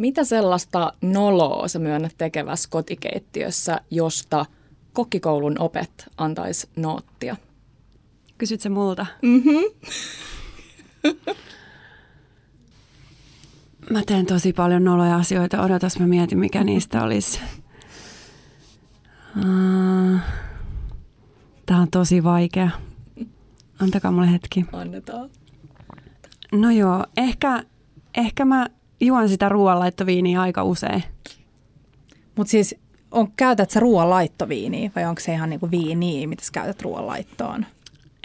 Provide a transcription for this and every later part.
Mitä sellaista noloa sä myönnät tekevässä kotikeittiössä, josta kokkikoulun opet antaisi noottia? Kysyt se multa? Mm-hmm. Mä teen tosi paljon noloja asioita. Odotas, mä mietin, mikä niistä olisi. Tämä on tosi vaikea. Antakaa mulle hetki. Annetaan. No joo, ehkä, ehkä mä juon sitä ruoanlaittoviiniä aika usein. Mutta siis on, käytät sä ruoanlaittoviiniä vai onko se ihan niinku viiniä, mitä sä käytät ruoanlaittoon?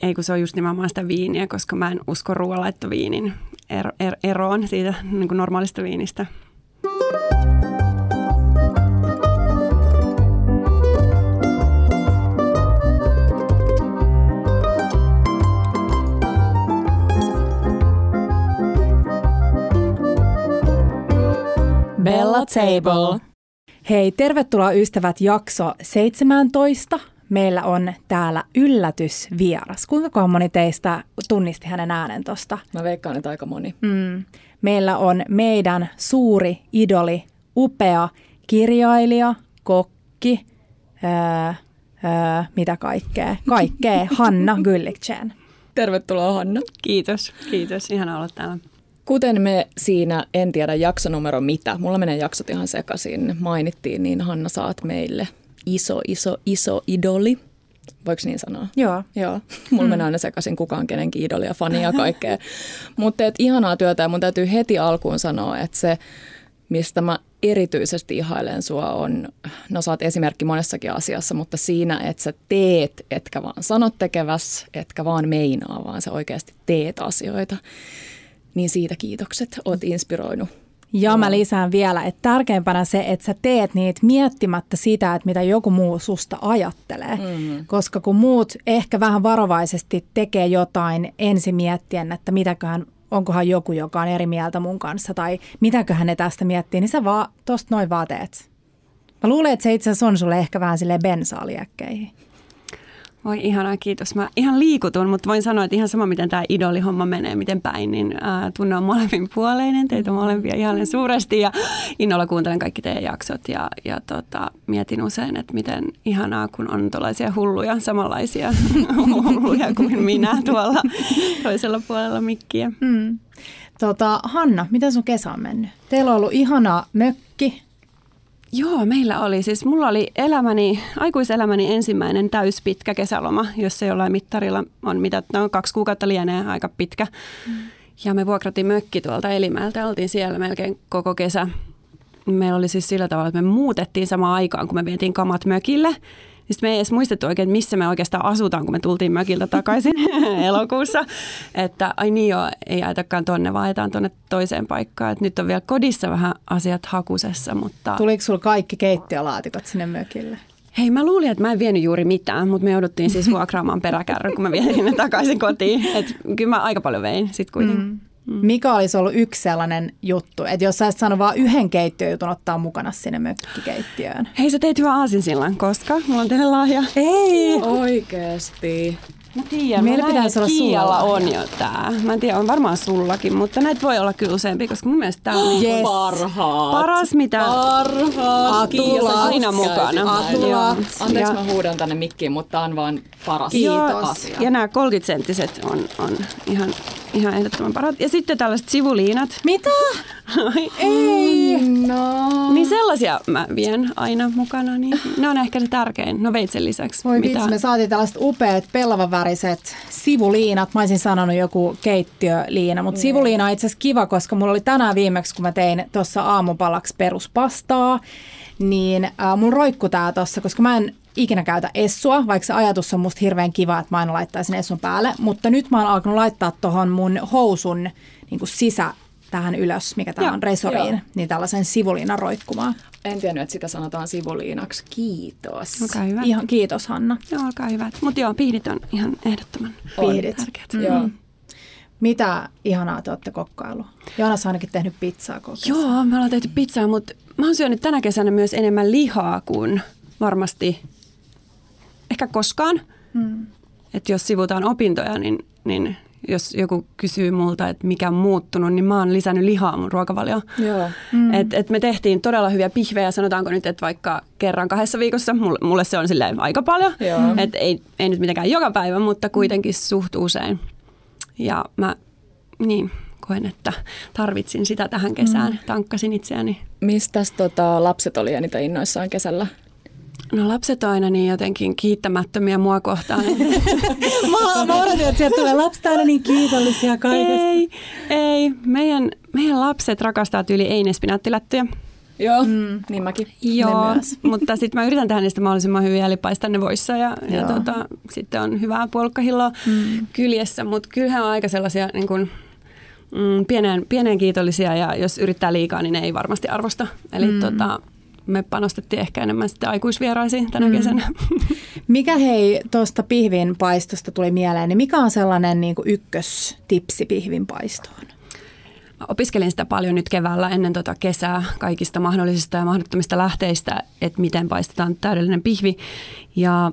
Ei kun se on just nimenomaan sitä viiniä, koska mä en usko ruoanlaittoviinin ero, er, eroon siitä niin kuin normaalista viinistä. Bella Table. Hei, tervetuloa ystävät jakso 17. Meillä on täällä yllätysvieras. Kuinka moni teistä tunnisti hänen äänen tosta? Mä veikkaan, että aika moni. Mm. Meillä on meidän suuri idoli, upea kirjailija, kokki, öö, öö, mitä kaikkea, kaikkea, Hanna Gylliksen. Tervetuloa Hanna. Kiitos, kiitos. Ihan olla täällä. Kuten me siinä, en tiedä jaksonumero mitä, mulla menee jaksot ihan sekaisin, mainittiin, niin Hanna saat meille iso, iso, iso idoli. Voiko niin sanoa? Joo. Joo. Mulla mm. menee aina sekaisin kukaan kenenkin idoli ja fani ja kaikkea. Mutta ihanaa työtä ja mun täytyy heti alkuun sanoa, että se, mistä mä erityisesti ihailen sua on, no sä oot esimerkki monessakin asiassa, mutta siinä, että sä teet, etkä vaan sanot tekeväs, etkä vaan meinaa, vaan sä oikeasti teet asioita niin siitä kiitokset. Oot inspiroinut. Ja mä lisään vielä, että tärkeimpänä se, että sä teet niitä miettimättä sitä, että mitä joku muu susta ajattelee. Mm-hmm. Koska kun muut ehkä vähän varovaisesti tekee jotain ensin miettien, että mitäköhän, onkohan joku, joka on eri mieltä mun kanssa tai mitäköhän ne tästä miettii, niin sä vaan tosta noin vaan teet. Mä luulen, että se itse asiassa on sulle ehkä vähän sille bensaaliäkkeihin. Voi ihanaa, kiitos. Mä ihan liikutun, mutta voin sanoa, että ihan sama miten tämä idolihomma menee, miten päin, niin ää, tunne on molemmin puoleinen. Teitä molempia ihan suuresti ja innolla kuuntelen kaikki teidän jaksot ja, ja tota, mietin usein, että miten ihanaa, kun on tuollaisia hulluja, samanlaisia hulluja kuin minä tuolla toisella puolella mikkiä. Mm. Tota, Hanna, miten sun kesä on mennyt? Teillä on ollut ihana mökki, Joo, meillä oli. Siis mulla oli elämäni, aikuiselämäni ensimmäinen täyspitkä kesäloma, jos se jollain mittarilla on mitä, no kaksi kuukautta lienee aika pitkä. Mm. Ja me vuokrattiin mökki tuolta Elimäeltä, oltiin siellä melkein koko kesä. Meillä oli siis sillä tavalla, että me muutettiin samaan aikaan, kun me vietiin kamat mökille. Sitten me ei edes muistettu oikein, missä me oikeastaan asutaan, kun me tultiin mökiltä takaisin elokuussa. Että ai niin joo, ei ajetakaan tonne, vaan ajetaan tonne toiseen paikkaan. Et nyt on vielä kodissa vähän asiat hakusessa, mutta... Tuliko sulla kaikki keittiölaatikot sinne mökille? Hei, mä luulin, että mä en vienyt juuri mitään, mutta me jouduttiin siis vuokraamaan peräkärry, kun mä vietin ne takaisin kotiin. Et kyllä mä aika paljon vein sitten kuitenkin. Mm. Mm. Mikä olisi ollut yksi sellainen juttu, että jos sä olisit saanut vain yhden keittiöjutun ottaa mukana sinne mökkikeittiöön? Hei, sä teit hyvän aasinsillan, koska mulla on teille lahja. Ei! Oikeesti. Mä tiedän, Meillä mä pitäisi olla Kiialla on jo tää. Mä en tiedä, on varmaan sullakin, mutta näitä voi olla kyllä useampi, koska mun mielestä tää on yes. parhaat. paras mitä parhaat. Kiitos. aina mukana. Atulat. Anteeksi mä huudan tänne mikkiin, mutta tää on vaan paras Kiitos. asia. Ja nämä 30-senttiset on, on ihan, ihan ehdottoman parhaat. Ja sitten tällaiset sivuliinat. Mitä? Ei. No. Niin sellaisia mä vien aina mukana. Niin ne on ehkä se tärkein. No veitsen lisäksi. Voi mitä? vitsi, me saatiin tällaiset upeat pellavaväriset sivuliinat. Mä olisin sanonut joku keittiöliina, mutta mm. sivuliina on itse asiassa kiva, koska mulla oli tänään viimeksi, kun mä tein tuossa aamupalaksi peruspastaa, niin äh, mun roikku tää tossa, koska mä en ikinä käytä essua, vaikka se ajatus on musta hirveän kiva, että mä aina laittaisin essun päälle. Mutta nyt mä oon alkanut laittaa tuohon mun housun niin kuin sisä tähän ylös, mikä tämä on resoriin, joo. niin tällaisen sivuliinan roikkumaan. En tiennyt, että sitä sanotaan sivuliinaksi. Kiitos. Olkaa hyvä. Ihan kiitos Hanna. Joo, olkaa hyvä. Mutta joo, pihdit on ihan ehdottoman pihdit. tärkeät. Mm. Joo. Mitä ihanaa te olette kokkailu? Joonas on ainakin tehnyt pizzaa koko Joo, me ollaan tehty pizzaa, mutta mä oon syönyt tänä kesänä myös enemmän lihaa kuin varmasti ehkä koskaan. Mm. Että jos sivutaan opintoja, niin, niin jos joku kysyy multa, että mikä on muuttunut, niin mä oon lisännyt lihaa mun ruokavalioon. Joo. Mm. Et, et me tehtiin todella hyviä pihvejä, sanotaanko nyt, että vaikka kerran kahdessa viikossa, mulle, mulle se on silleen aika paljon. Et ei, ei nyt mitenkään joka päivä, mutta kuitenkin suht usein. Ja mä niin, koen, että tarvitsin sitä tähän kesään, mm. tankkasin itseäni. Mistä tota, lapset oli eniten innoissaan kesällä? No lapset on aina niin jotenkin kiittämättömiä mua kohtaan. mä, mä odotin, että sieltä tulee lapset aina niin kiitollisia kaikesta. Ei, ei. Meidän, meidän lapset rakastaa tyyli einespinaattilättyjä. Joo, mm. niin mäkin. Joo, mutta sitten mä yritän tehdä niistä mahdollisimman hyviä, eli paistaa ne voissa ja, ja tota, sitten on hyvää puolukkahilloa mm. kyljessä. Mutta kyllähän on aika sellaisia niin kun, mm, pieneen, pieneen kiitollisia ja jos yrittää liikaa, niin ne ei varmasti arvosta. Eli mm. tota, me panostettiin ehkä enemmän sitten aikuisvieraisiin tänä mm. kesänä. Mikä hei tuosta pihvin paistosta tuli mieleen, niin mikä on sellainen niin kuin ykköstipsi pihvin paistoon? Mä opiskelin sitä paljon nyt keväällä ennen tota kesää kaikista mahdollisista ja mahdottomista lähteistä, että miten paistetaan täydellinen pihvi. Ja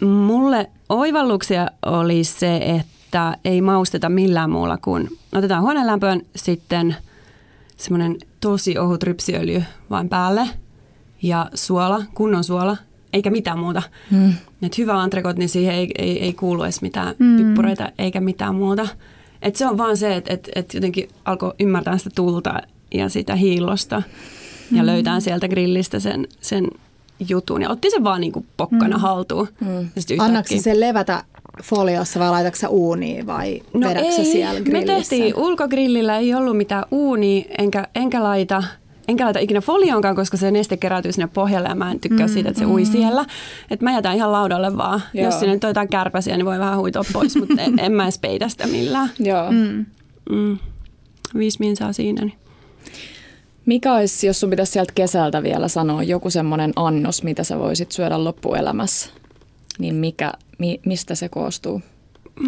mulle oivalluksia oli se, että ei mausteta millään muulla kuin otetaan huoneenlämpöön sitten semmoinen tosi ohut rypsiöljy vain päälle ja suola, kunnon suola, eikä mitään muuta. Mm. Et hyvä antrekot, niin siihen ei, ei, ei kuulu edes mitään mm. pippureita eikä mitään muuta. Et se on vaan se, että et, et jotenkin alkoi ymmärtää sitä tulta ja sitä hiillosta ja mm. löytää sieltä grillistä sen, sen jutun. Ja otti sen vaan niin kuin pokkana mm. haltuun. Mm. Annaksi sen levätä foliossa vai laitatko uuniin vai no ei, siellä grillissä? me tehtiin ulkogrillillä, ei ollut mitään uunia, enkä, enkä laita enkä laita ikinä folioonkaan, koska se neste keräytyy sinne pohjalle ja mä en tykkää mm, siitä, että se mm. ui siellä. Että mä jätän ihan laudalle vaan. Joo. Jos sinne nyt on jotain kärpäsiä, niin voi vähän huitoa pois, mutta en, en mä edes peitä sitä millään. Joo. Mm. Mm. Viisi saa siinä. Niin. Mikä olisi, jos sun pitäisi sieltä kesältä vielä sanoa, joku semmoinen annos, mitä sä voisit syödä loppuelämässä, niin mikä, mi, mistä se koostuu?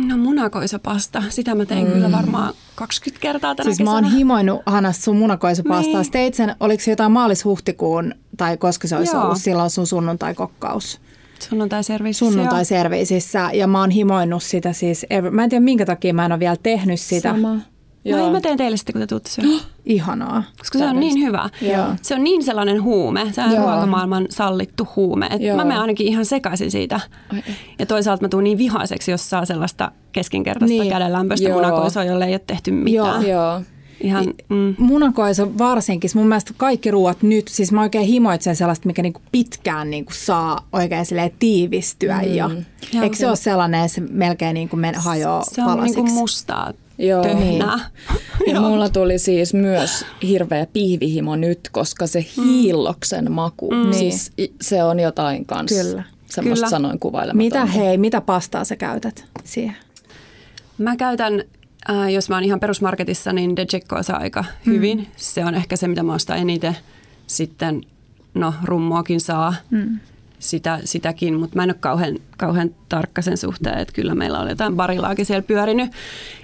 No munakoisapasta. Sitä mä tein mm. kyllä varmaan 20 kertaa tänä Siis kesänä. mä oon himoinut Hanna sun munakoisapastaa. Niin. Teit sen, oliko se jotain maalis-huhtikuun tai koska se olisi Joo. ollut silloin sun sunnuntai-kokkaus? Sunnuntai-serviisissä. Sunnuntai-serviisissä ja mä oon himoinut sitä siis, mä en tiedä minkä takia mä en ole vielä tehnyt sitä. Sama. Joo. No mä teen teille sitten, kun te tuutte syömään. Ihanaa. Koska se on niin hyvä. Joo. Se on niin sellainen huume. Se on Joo. ruokamaailman sallittu huume. Et mä menen ainakin ihan sekaisin siitä. Ai. Ja toisaalta mä tuun niin vihaiseksi, jos saa sellaista keskinkertaista niin. kädenlämpöistä munakoisoa, jolle ei ole tehty mitään. Joo. Joo. Ihan, mm. Munakoiso varsinkin, mun mielestä kaikki ruoat nyt, siis mä oikein himoitsen sellaista, mikä niinku pitkään niinku saa oikein tiivistyä. Mm. Ja, eikö se ole sellainen, se melkein niinku men, hajoaa Se on palasiksi. niinku mustaa Joo. töhnää. Niin. Ja mulla tuli siis myös hirveä pihvihimo nyt, koska se mm. hiilloksen maku, mm. siis se on jotain kanssa. Kyllä. Semmoista Kyllä. sanoin kuvailematonta. Mitä hei, mitä pastaa sä käytät siihen? Mä käytän, äh, jos mä oon ihan perusmarketissa, niin Dejeckoa saa aika mm. hyvin. Se on ehkä se, mitä mä ostan eniten. Sitten, no rummuakin saa. Mm sitä, sitäkin, mutta mä en ole kauhean, kauhean tarkka sen suhteen, että kyllä meillä oli jotain barilaakin siellä pyörinyt.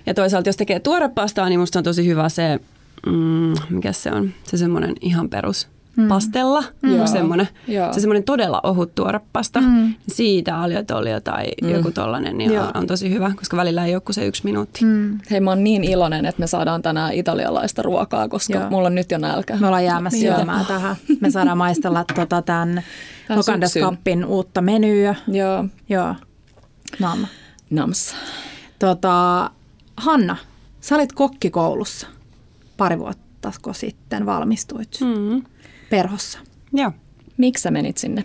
Ja toisaalta jos tekee tuorepastaa, niin musta on tosi hyvä se, mm, mikä se on, se semmoinen ihan perus mm. pastella, mm. semmoinen, se semmoinen todella ohut tuorepasta. Mm. Siitä aljotolio tai mm. joku tollainen niin on, on tosi hyvä, koska välillä ei ole kuin se yksi minuutti. Mm. Hei, mä oon niin iloinen, että me saadaan tänään italialaista ruokaa, koska Joo. mulla on nyt jo nälkä. Me ollaan jäämässä syömään tähän. Me saadaan maistella tota, tämän Lokandaskappin uutta menyä. Joo. Joo. Nam. Nams. Tota, Hanna, sä olit kokkikoulussa pari vuotta sitten valmistuit mm. Perhossa. Joo. Miksi sä menit sinne?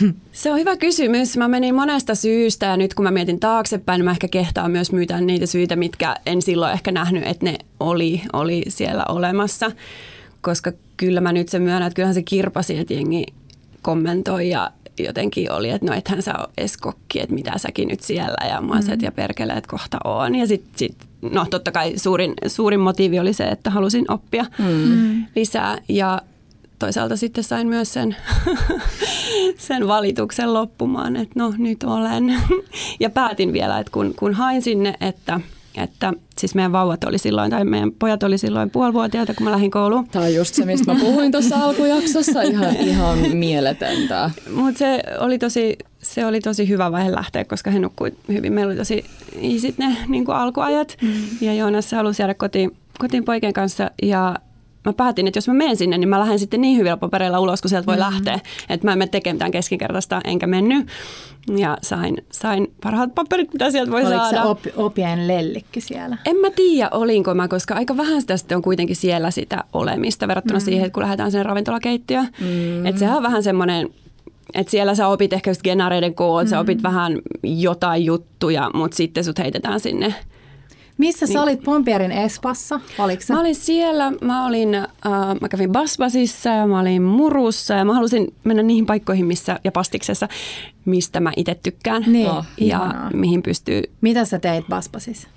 Se on hyvä kysymys. Mä menin monesta syystä ja nyt kun mä mietin taaksepäin, niin mä ehkä kehtaan myös myytä niitä syitä, mitkä en silloin ehkä nähnyt, että ne oli, oli siellä olemassa koska kyllä mä nyt sen myönnän, että kyllähän se kirpasi, että jengi kommentoi ja jotenkin oli, että no ethän sä ole edes kokki, että mitä säkin nyt siellä ja mä mm. ja perkele, että kohta on. Ja sitten sit, no totta kai suurin, suurin motiivi oli se, että halusin oppia mm. lisää ja toisaalta sitten sain myös sen, sen valituksen loppumaan, että no nyt olen. ja päätin vielä, että kun, kun hain sinne, että – että siis meidän vauvat oli silloin, tai meidän pojat oli silloin puolivuotiaita, kun mä lähdin kouluun. Tämä on just se, mistä mä puhuin tuossa alkujaksossa, ihan, ihan mieletöntä. Mutta se oli tosi se oli tosi hyvä vaihe lähteä, koska he nukkui hyvin. Meillä oli tosi isit ne niin kuin alkuajat mm. ja Joonas halusi jäädä kotiin, kotiin poikien kanssa ja mä päätin, että jos mä menen sinne, niin mä lähden sitten niin hyvillä papereilla ulos, kun sieltä voi mm. lähteä. Että mä en mene tekemään mitään keskinkertaista, enkä mennyt. Ja sain, sain parhaat paperit, mitä sieltä voi Oliko saada. Oliko se op, opien lellikki siellä? En mä tiedä, olinko mä, koska aika vähän sitä sitten on kuitenkin siellä sitä olemista verrattuna mm. siihen, että kun lähdetään sen ravintolakeittiöön. Mm. Että sehän on vähän semmoinen et siellä sä opit ehkä just genareiden koot, mm. sä opit vähän jotain juttuja, mutta sitten sut heitetään sinne. Missä niin. sä olit Pompierin Espassa? Oliko Mä olin siellä, mä, olin, äh, mä kävin Basbasissa ja mä olin Murussa ja mä halusin mennä niihin paikkoihin missä, ja Pastiksessa, mistä mä itse tykkään niin, ja ihanaa. mihin pystyy. Mitä sä teit Basbasissa?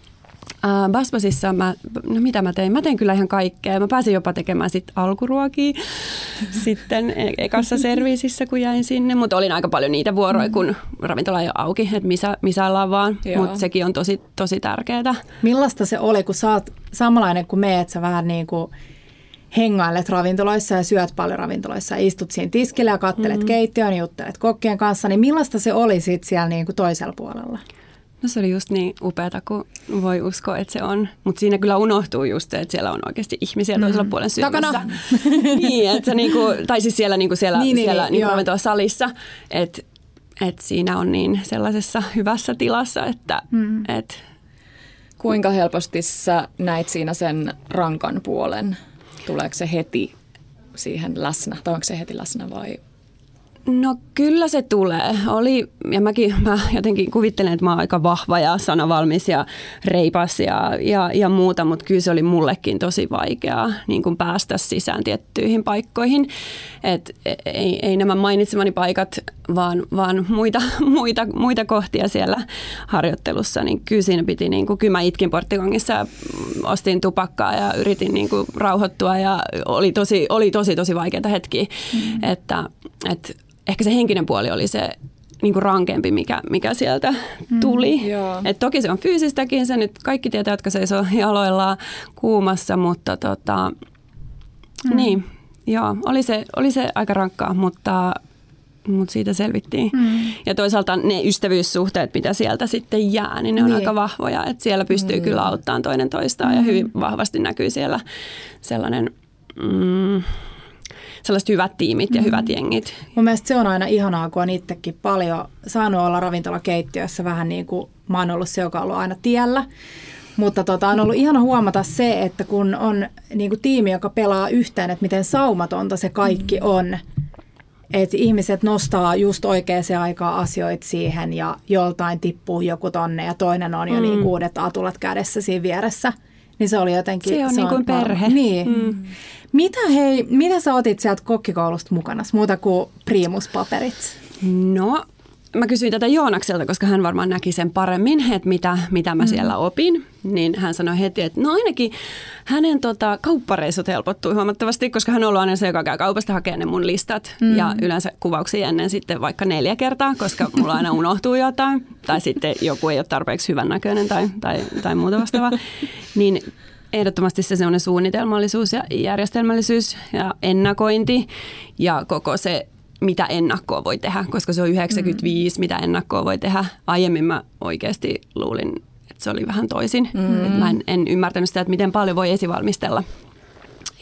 Äh, Basbasissa mä, no mitä mä tein? Mä tein kyllä ihan kaikkea. Mä pääsin jopa tekemään sit alkuruokia sitten e- ekassa serviisissä, kun jäin sinne. Mutta olin aika paljon niitä vuoroja, kun ravintola ei ole auki, että missä, missä ollaan vaan. Mutta sekin on tosi, tosi tärkeää. Millaista se oli, kun sä oot samanlainen kuin me, että sä vähän niin kuin hengailet ravintoloissa ja syöt paljon ravintoloissa ja istut siinä tiskillä ja kattelet mm-hmm. keittiön ja juttelet kokkien kanssa, niin millaista se oli sitten siellä niin kuin toisella puolella? No se oli just niin upeata, kun voi uskoa, että se on. Mutta siinä kyllä unohtuu just se, että siellä on oikeasti ihmisiä toisella mm. puolen syömässä. niin, että niinku, tai siis siellä, niinku siellä, niin, siellä niin, niinku niin, salissa, että et siinä on niin sellaisessa hyvässä tilassa, että mm. et, Kuinka helposti sä näit siinä sen rankan puolen? Tuleeko se heti siihen läsnä, tai onko se heti läsnä vai No kyllä se tulee. Oli, ja mäkin mä jotenkin kuvittelen, että mä oon aika vahva ja sanavalmis ja reipas ja, ja, ja muuta, mutta kyllä se oli mullekin tosi vaikeaa niin kuin päästä sisään tiettyihin paikkoihin. Et ei, ei nämä mainitsemani paikat, vaan, vaan muita, muita, muita kohtia siellä harjoittelussa, niin kyllä siinä piti, niin kuin, kyllä mä itkin porttikongissa ja ostin tupakkaa ja yritin niin kuin, rauhoittua ja oli tosi, oli tosi, tosi vaikeita hetkiä, mm. että, että ehkä se henkinen puoli oli se niin kuin rankempi, mikä, mikä sieltä mm, tuli. Mm, Et toki se on fyysistäkin, se nyt kaikki tietää, jotka seisoo jaloillaan kuumassa, mutta tota, mm. niin, joo, oli se, oli se aika rankkaa, mutta, mutta siitä selvittiin. Mm. Ja toisaalta ne ystävyyssuhteet, mitä sieltä sitten jää, niin ne on niin. aika vahvoja. Että siellä pystyy mm. kyllä auttamaan toinen toistaan mm. ja hyvin vahvasti näkyy siellä sellainen... Mm, sellaiset hyvät tiimit ja mm. hyvät jengit. Mun mielestä se on aina ihanaa, kun on itsekin paljon saanut olla ravintolakeittiössä vähän niin kuin mä oon ollut se, joka on ollut aina tiellä. Mutta tota, on ollut ihana huomata se, että kun on niin kuin tiimi, joka pelaa yhteen, että miten saumatonta se kaikki mm. on. Että ihmiset nostaa just oikeaan aikaan asioita siihen ja joltain tippuu joku tonne ja toinen on jo niin mm. niin kuudet atulat kädessä siinä vieressä. Niin se oli jotenkin... Se on se niin kuin on, perhe. Niin. Mm. Mitä hei, mitä sä otit sieltä kokkikoulusta mukana, muuta kuin priimuspaperit? No, mä kysyin tätä Joonakselta, koska hän varmaan näki sen paremmin, että mitä, mitä mä mm. siellä opin. Niin hän sanoi heti, että no ainakin hänen tota, kauppareissut helpottui huomattavasti, koska hän on ollut aina se, joka käy kaupasta hakemaan ne mun listat. Mm. Ja yleensä kuvauksia ennen sitten vaikka neljä kertaa, koska mulla aina unohtuu jotain. tai sitten joku ei ole tarpeeksi hyvännäköinen tai, tai, tai muuta vastaavaa. Niin ehdottomasti se sellainen suunnitelmallisuus ja järjestelmällisyys ja ennakointi ja koko se, mitä ennakkoa voi tehdä, koska se on 95, mm. mitä ennakkoa voi tehdä. Aiemmin mä oikeasti luulin, että se oli vähän toisin. Mm. Et mä en, en ymmärtänyt sitä, että miten paljon voi esivalmistella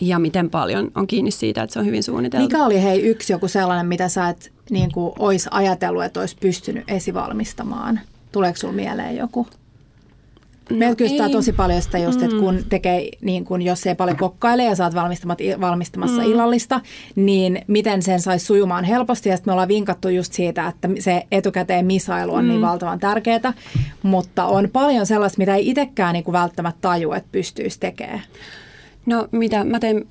ja miten paljon on kiinni siitä, että se on hyvin suunniteltu. Mikä oli hei yksi joku sellainen, mitä sä et niin kuin, olisi ajatellut, että olisi pystynyt esivalmistamaan? Tuleeko sinulla mieleen joku? No Meiltä kysytään tosi paljon sitä just, että kun mm. tekee, niin kun jos ei paljon kokkaile ja saat valmistamassa mm. illallista, niin miten sen saisi sujumaan helposti. Ja sitten me ollaan vinkattu just siitä, että se etukäteen misailu on niin mm. niin valtavan tärkeää, mutta on paljon sellaista, mitä ei itsekään niin välttämättä taju, että pystyisi tekemään. No mitä mä teen,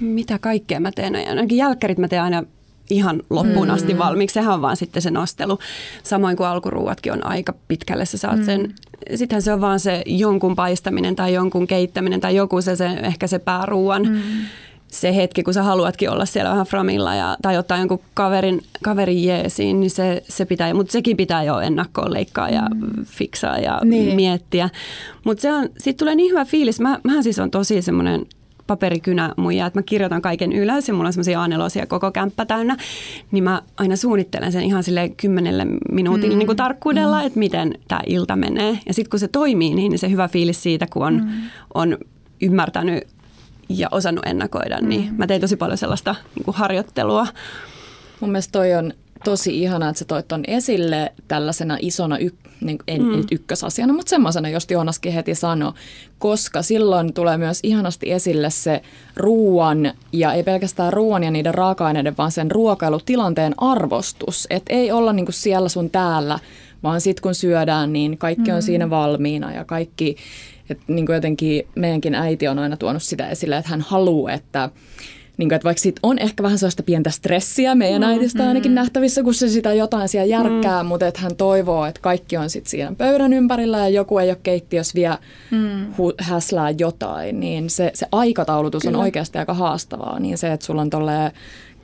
mitä kaikkea mä teen? Ainakin jälkkärit mä teen aina ihan loppuun asti mm. valmiiksi. Sehän on vaan sitten se nostelu. Samoin kuin alkuruuatkin on aika pitkälle. Sä saat mm. sen, sittenhän se on vaan se jonkun paistaminen tai jonkun keittäminen tai joku se, se ehkä se pääruuan. Mm. Se hetki, kun sä haluatkin olla siellä vähän framilla ja, tai ottaa jonkun kaverin, kaverin jeesiin, niin se, se pitää, mutta sekin pitää jo ennakkoon leikkaa ja mm. fiksaa ja niin. miettiä. Mutta siitä tulee niin hyvä fiilis. Mä, mähän siis on tosi semmoinen paperikynämuija, että mä kirjoitan kaiken ylös ja mulla on semmoisia aanelosia koko kämppä täynnä, niin mä aina suunnittelen sen ihan sille kymmenelle minuutin mm. niin kuin tarkkuudella, mm. että miten tämä ilta menee. Ja sitten kun se toimii, niin se hyvä fiilis siitä, kun on, mm. on ymmärtänyt ja osannut ennakoida, niin mm. mä tein tosi paljon sellaista niin kuin harjoittelua. Mun mielestä toi on tosi ihana, että sä toit ton esille tällaisena isona, y, niin, en mm. nyt ykkösasiana, mutta semmoisena, josta Joonaskin heti sanoi, koska silloin tulee myös ihanasti esille se ruoan ja ei pelkästään ruoan ja niiden raaka-aineiden, vaan sen ruokailutilanteen arvostus. Että ei olla niin kuin siellä sun täällä, vaan sitten kun syödään, niin kaikki on mm. siinä valmiina ja kaikki, että niin kuin jotenkin meidänkin äiti on aina tuonut sitä esille, että hän haluaa, että niin kuin, että vaikka siitä on ehkä vähän sellaista pientä stressiä meidän mm, äidistä ainakin mm. nähtävissä, kun se sitä jotain siellä järkkää, mm. mutta että hän toivoo, että kaikki on sitten siinä pöydän ympärillä ja joku ei ole keittiössä vielä mm. hu- häslää jotain, niin se, se aikataulutus Kyllä. on oikeasti aika haastavaa. Niin se, että sulla on tolleen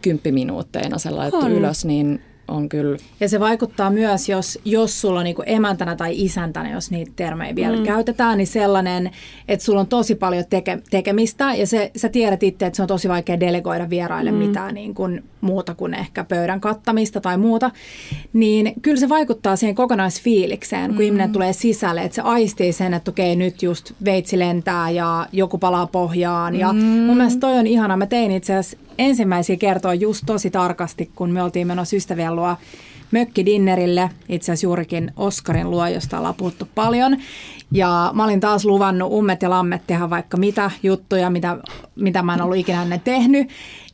kymppiminuutteina se laitettu ylös, niin on kyllä. Ja se vaikuttaa myös, jos, jos sulla on niin emäntänä tai isäntänä, jos niitä termejä vielä mm. käytetään, niin sellainen, että sulla on tosi paljon teke, tekemistä ja se, sä tiedät itse, että se on tosi vaikea delegoida vieraille mm. mitään niin kuin muuta kuin ehkä pöydän kattamista tai muuta, niin kyllä se vaikuttaa siihen kokonaisfiilikseen, kun mm. ihminen tulee sisälle, että se aistii sen, että okei nyt just veitsi lentää ja joku palaa pohjaan ja mm. mun mielestä toi on ihana. Mä tein itse asiassa ensimmäisiä kertoa just tosi tarkasti, kun me oltiin menossa ystävien luo mökkidinnerille, itse asiassa juurikin Oskarin luo, josta ollaan puhuttu paljon. Ja mä olin taas luvannut ummet ja lammet tehdä vaikka mitä juttuja, mitä, mitä mä en ollut ikinä ennen tehnyt.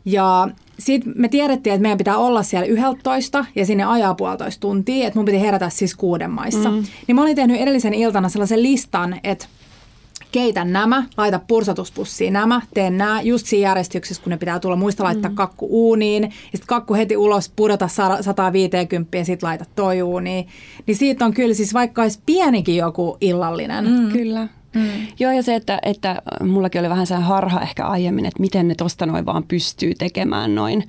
Ja sitten me tiedettiin, että meidän pitää olla siellä yhdeltoista ja sinne ajaa puolitoista tuntia, että mun piti herätä siis kuuden maissa. Mm. Niin mä olin tehnyt edellisen iltana sellaisen listan, että keitä nämä, laita pursatuspussiin nämä, teen nämä just siinä järjestyksessä, kun ne pitää tulla. Muista laittaa mm. kakku uuniin ja sitten kakku heti ulos, pudota 150 ja sitten laita toi uuniin. Niin siitä on kyllä siis vaikka olisi pienikin joku illallinen. Mm. Kyllä. Mm. Joo, ja se, että, että mullakin oli vähän se harha ehkä aiemmin, että miten ne tosta noin vaan pystyy tekemään noin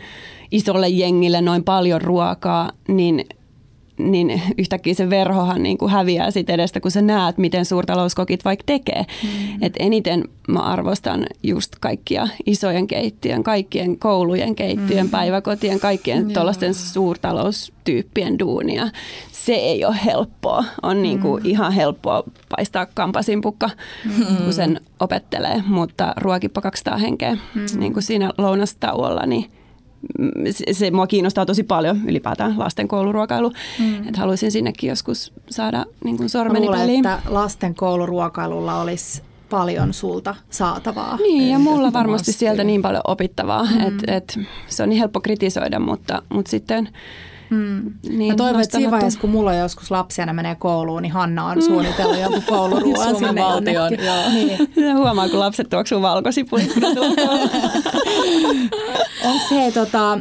isolle jengille noin paljon ruokaa, niin niin yhtäkkiä se verhohan niin kuin häviää sit edestä, kun sä näet, miten suurtalouskokit vaikka tekee. Mm. Et eniten mä arvostan just kaikkia isojen keittiön, kaikkien koulujen keittiön, mm. päiväkotien, kaikkien tuollaisten suurtaloustyyppien duunia. Se ei ole helppoa. On niin kuin mm. ihan helppoa paistaa kampasimpukka, mm. kun sen opettelee, mutta ruokippa 200 henkeä mm. niin kuin siinä lounastauolla, niin se, se mua kiinnostaa tosi paljon ylipäätään lasten kouluruokailu. Mm. Että haluaisin sinnekin joskus saada niin kuin sormeni luulen, peliin. että lasten kouluruokailulla olisi paljon sulta saatavaa. Niin, ja mulla varmasti sieltä niin paljon opittavaa, mm. että et, se on niin helppo kritisoida, mutta, mutta sitten Mm. Niin, Mä toivon, että siinä vaiheessa, kun mulla on joskus lapsia ja menee kouluun, niin Hanna on suunnitellut joku kouluruoan sinne valtion. Niin. Huomaa, kun lapset tuoksuu valkosipulit. Onko se tota,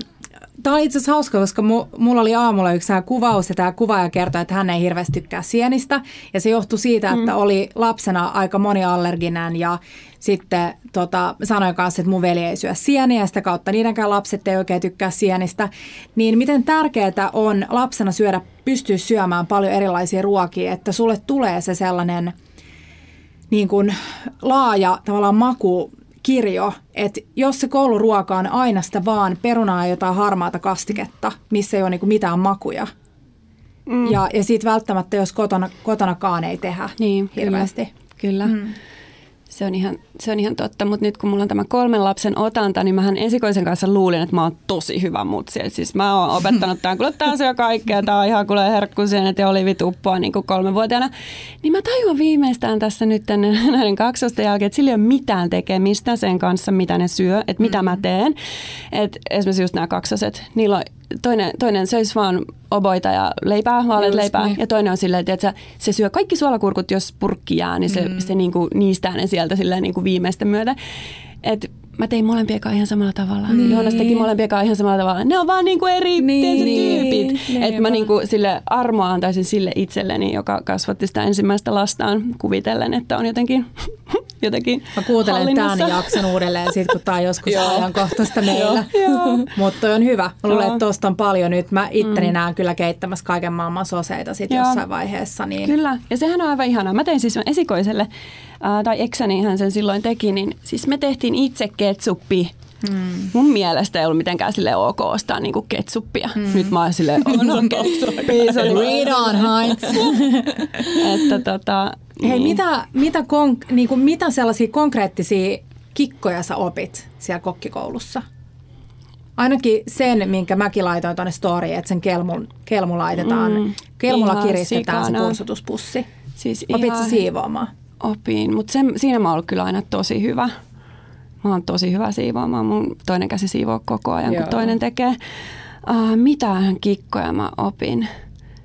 Tämä on itse asiassa hauska, koska mulla oli aamulla yksi kuvaus ja tämä kuvaaja kertoi, että hän ei hirveästi tykkää sienistä. Ja se johtui siitä, että mm. oli lapsena aika moniallerginen ja sitten tota, sanoin kanssa, että mun veli ei syö sieniä ja sitä kautta niidenkään lapset ei oikein tykkää sienistä. Niin miten tärkeää on lapsena syödä, pystyä syömään paljon erilaisia ruokia, että sulle tulee se sellainen niin kuin laaja tavallaan maku kirjo, että jos se kouluruoka on aina sitä vaan perunaa ja jotain harmaata kastiketta, missä ei ole niinku mitään makuja, mm. ja, ja siitä välttämättä, jos kotona, kotonakaan ei tehdä niin, hirveästi. Kyllä. kyllä. Mm. Se on ihan, se on ihan totta, mutta nyt kun mulla on tämä kolmen lapsen otanta, niin mähän esikoisen kanssa luulin, että mä oon tosi hyvä mutsi. siis mä oon opettanut tämän, kuule tää syö kaikkea, tää on ihan kuule herkkusienet ja olivituppua niin kuin kolmenvuotiaana. Niin mä tajuan viimeistään tässä nyt näiden kaksosten jälkeen, että sillä ei ole mitään tekemistä sen kanssa, mitä ne syö, että mitä mä mm. teen. Et esimerkiksi just nämä kaksoset, niillä on toinen, toinen söisi vaan oboita ja leipää, vaaleat leipää. Niin. Ja toinen on silleen, että se syö kaikki suolakurkut, jos purkki jää, niin se, mm. se niinku niistää ne sieltä silleen niinku viimeistä myötä. Et mä tein molempia ihan samalla tavalla. Niin. Joonas teki molempia ihan samalla tavalla. Ne on vaan niinku eri niin. tyypit. Niin. Että mä niinku sille armoa antaisin sille itselleni, joka kasvatti sitä ensimmäistä lastaan kuvitellen, että on jotenkin jotenkin Mä kuuntelen tämän jakson uudelleen sit, kun tämä on joskus ajankohtaista meillä. Mutta toi on hyvä. Mä luulen, että tuosta on paljon nyt. Mä itteni mm. näen kyllä keittämässä kaiken maailman soseita sit Joo. jossain vaiheessa. Niin Kyllä, ja sehän on aivan ihanaa. Mä tein siis esikoiselle, ää, tai eksäni hän sen silloin teki, niin siis me tehtiin itse ketsuppi. Hmm. Mun mielestä ei ollut mitenkään sille ok ostaa niinku ketsuppia. Hmm. Nyt mä oon silleen, onhan ketsuppi. Se oli Read on, Heinz. että tota, Hei, niin. mitä, mitä, konk, niin kuin, mitä sellaisia konkreettisia kikkoja sä opit siellä kokkikoulussa? Ainakin sen, minkä mäkin laitoin tuonne storyin, että sen kelmun, kelmu laitetaan, mm, kelmulla kiristetään sikana. se pursutuspussi. Siis Opit sä ihan- siivoamaan? Opin, mutta siinä mä oon ollut kyllä aina tosi hyvä. Mä oon tosi hyvä siivoamaan. Mun toinen käsi siivoo koko ajan, Joo. kun toinen tekee. Uh, mitähän kikkoja mä opin?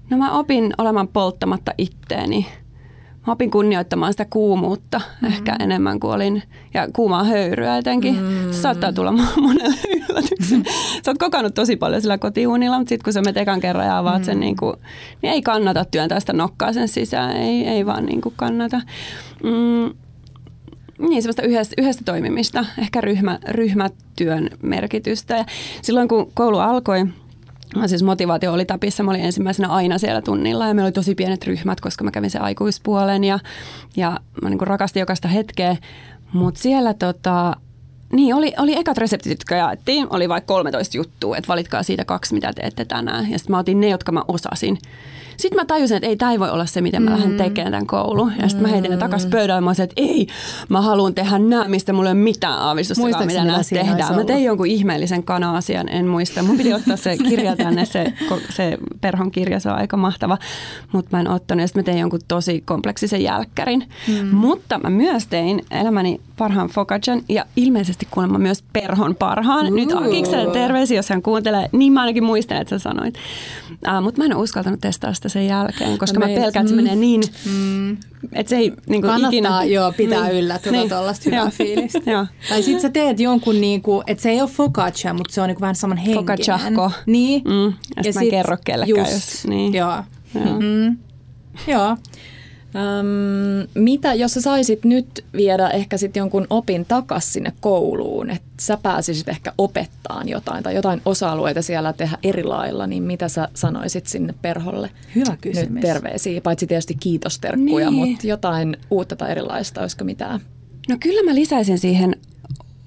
No mä opin olemaan polttamatta itteeni. Mä opin kunnioittamaan sitä kuumuutta mm-hmm. ehkä enemmän kuin olin. Ja kuumaa höyryä etenkin. Mm-hmm. Se saattaa tulla monelle yllätyksen. Sä oot kokannut tosi paljon sillä kotiuunilla, mutta sitten kun sä menet ekan kerran ja avaat mm-hmm. sen, niin, kuin, niin ei kannata työntää sitä nokkaa sen sisään. Ei, ei vaan niin kuin kannata. Mm, niin, semmoista yhdessä, yhdessä toimimista, ehkä ryhmä, ryhmätyön merkitystä. Ja silloin kun koulu alkoi, Mä siis motivaatio oli tapissa. Mä olin ensimmäisenä aina siellä tunnilla ja meillä oli tosi pienet ryhmät, koska mä kävin sen aikuispuolen ja, ja mä niin rakastin jokaista hetkeä. Mutta siellä tota, niin, oli, oli ekat reseptit, jotka jaettiin. Oli vaikka 13 juttua, että valitkaa siitä kaksi, mitä teette tänään. Ja sitten mä otin ne, jotka mä osasin. Sitten mä tajusin, että ei, tämä ei voi olla se, miten mä mm. lähden tekemään tämän koulun. Ja sitten mä heitin ne takaisin pöydälle mä olisin, että ei, mä haluan tehdä nämä, mistä mulla ei ole mitään aavistusta, mitä nämä tehdään. Mä tein jonkun ihmeellisen kana-asian, en muista. Mun piti ottaa se kirja tänne, se, se perhon kirja, se on aika mahtava. Mutta mä en ottanut ja sitten mä tein jonkun tosi kompleksisen jälkkärin. Mm. Mutta mä myös tein elämäni parhaan focaccian ja ilmeisesti kuulemma myös perhon parhaan. Uh. Nyt Akikselle terveisiä, jos hän kuuntelee. Niin mä ainakin muistan, että sä sanoit. Uh, Mutta mä en ole uskaltanut testaa sitä sen jälkeen, koska No mä pelkään, että se menee niin, että se ei niin kuin Kannattaa ikinä... joo, pitää Niin. yllä tuota Niin. tuollaista hyvää fiilistä. Tai sit sä teet jonkun, niinku, että se ei ole focaccia, mutta se on niinku vähän saman henkinen. Focacciahko. Niin. Mm. Ja sit mä en kerro kellekään, jos- niin. Joo. Joo. Mm. Joo. Öm, mitä, jos sä saisit nyt viedä ehkä sitten jonkun opin takas sinne kouluun, että sä pääsisit ehkä opettaan jotain tai jotain osa-alueita siellä tehdä eri lailla, niin mitä sä sanoisit sinne perholle? Hyvä Nyt kysymys. terveisiä, paitsi tietysti kiitosterkkuja, Niin. mutta jotain uutta tai erilaista, olisiko mitään? No kyllä mä lisäisin siihen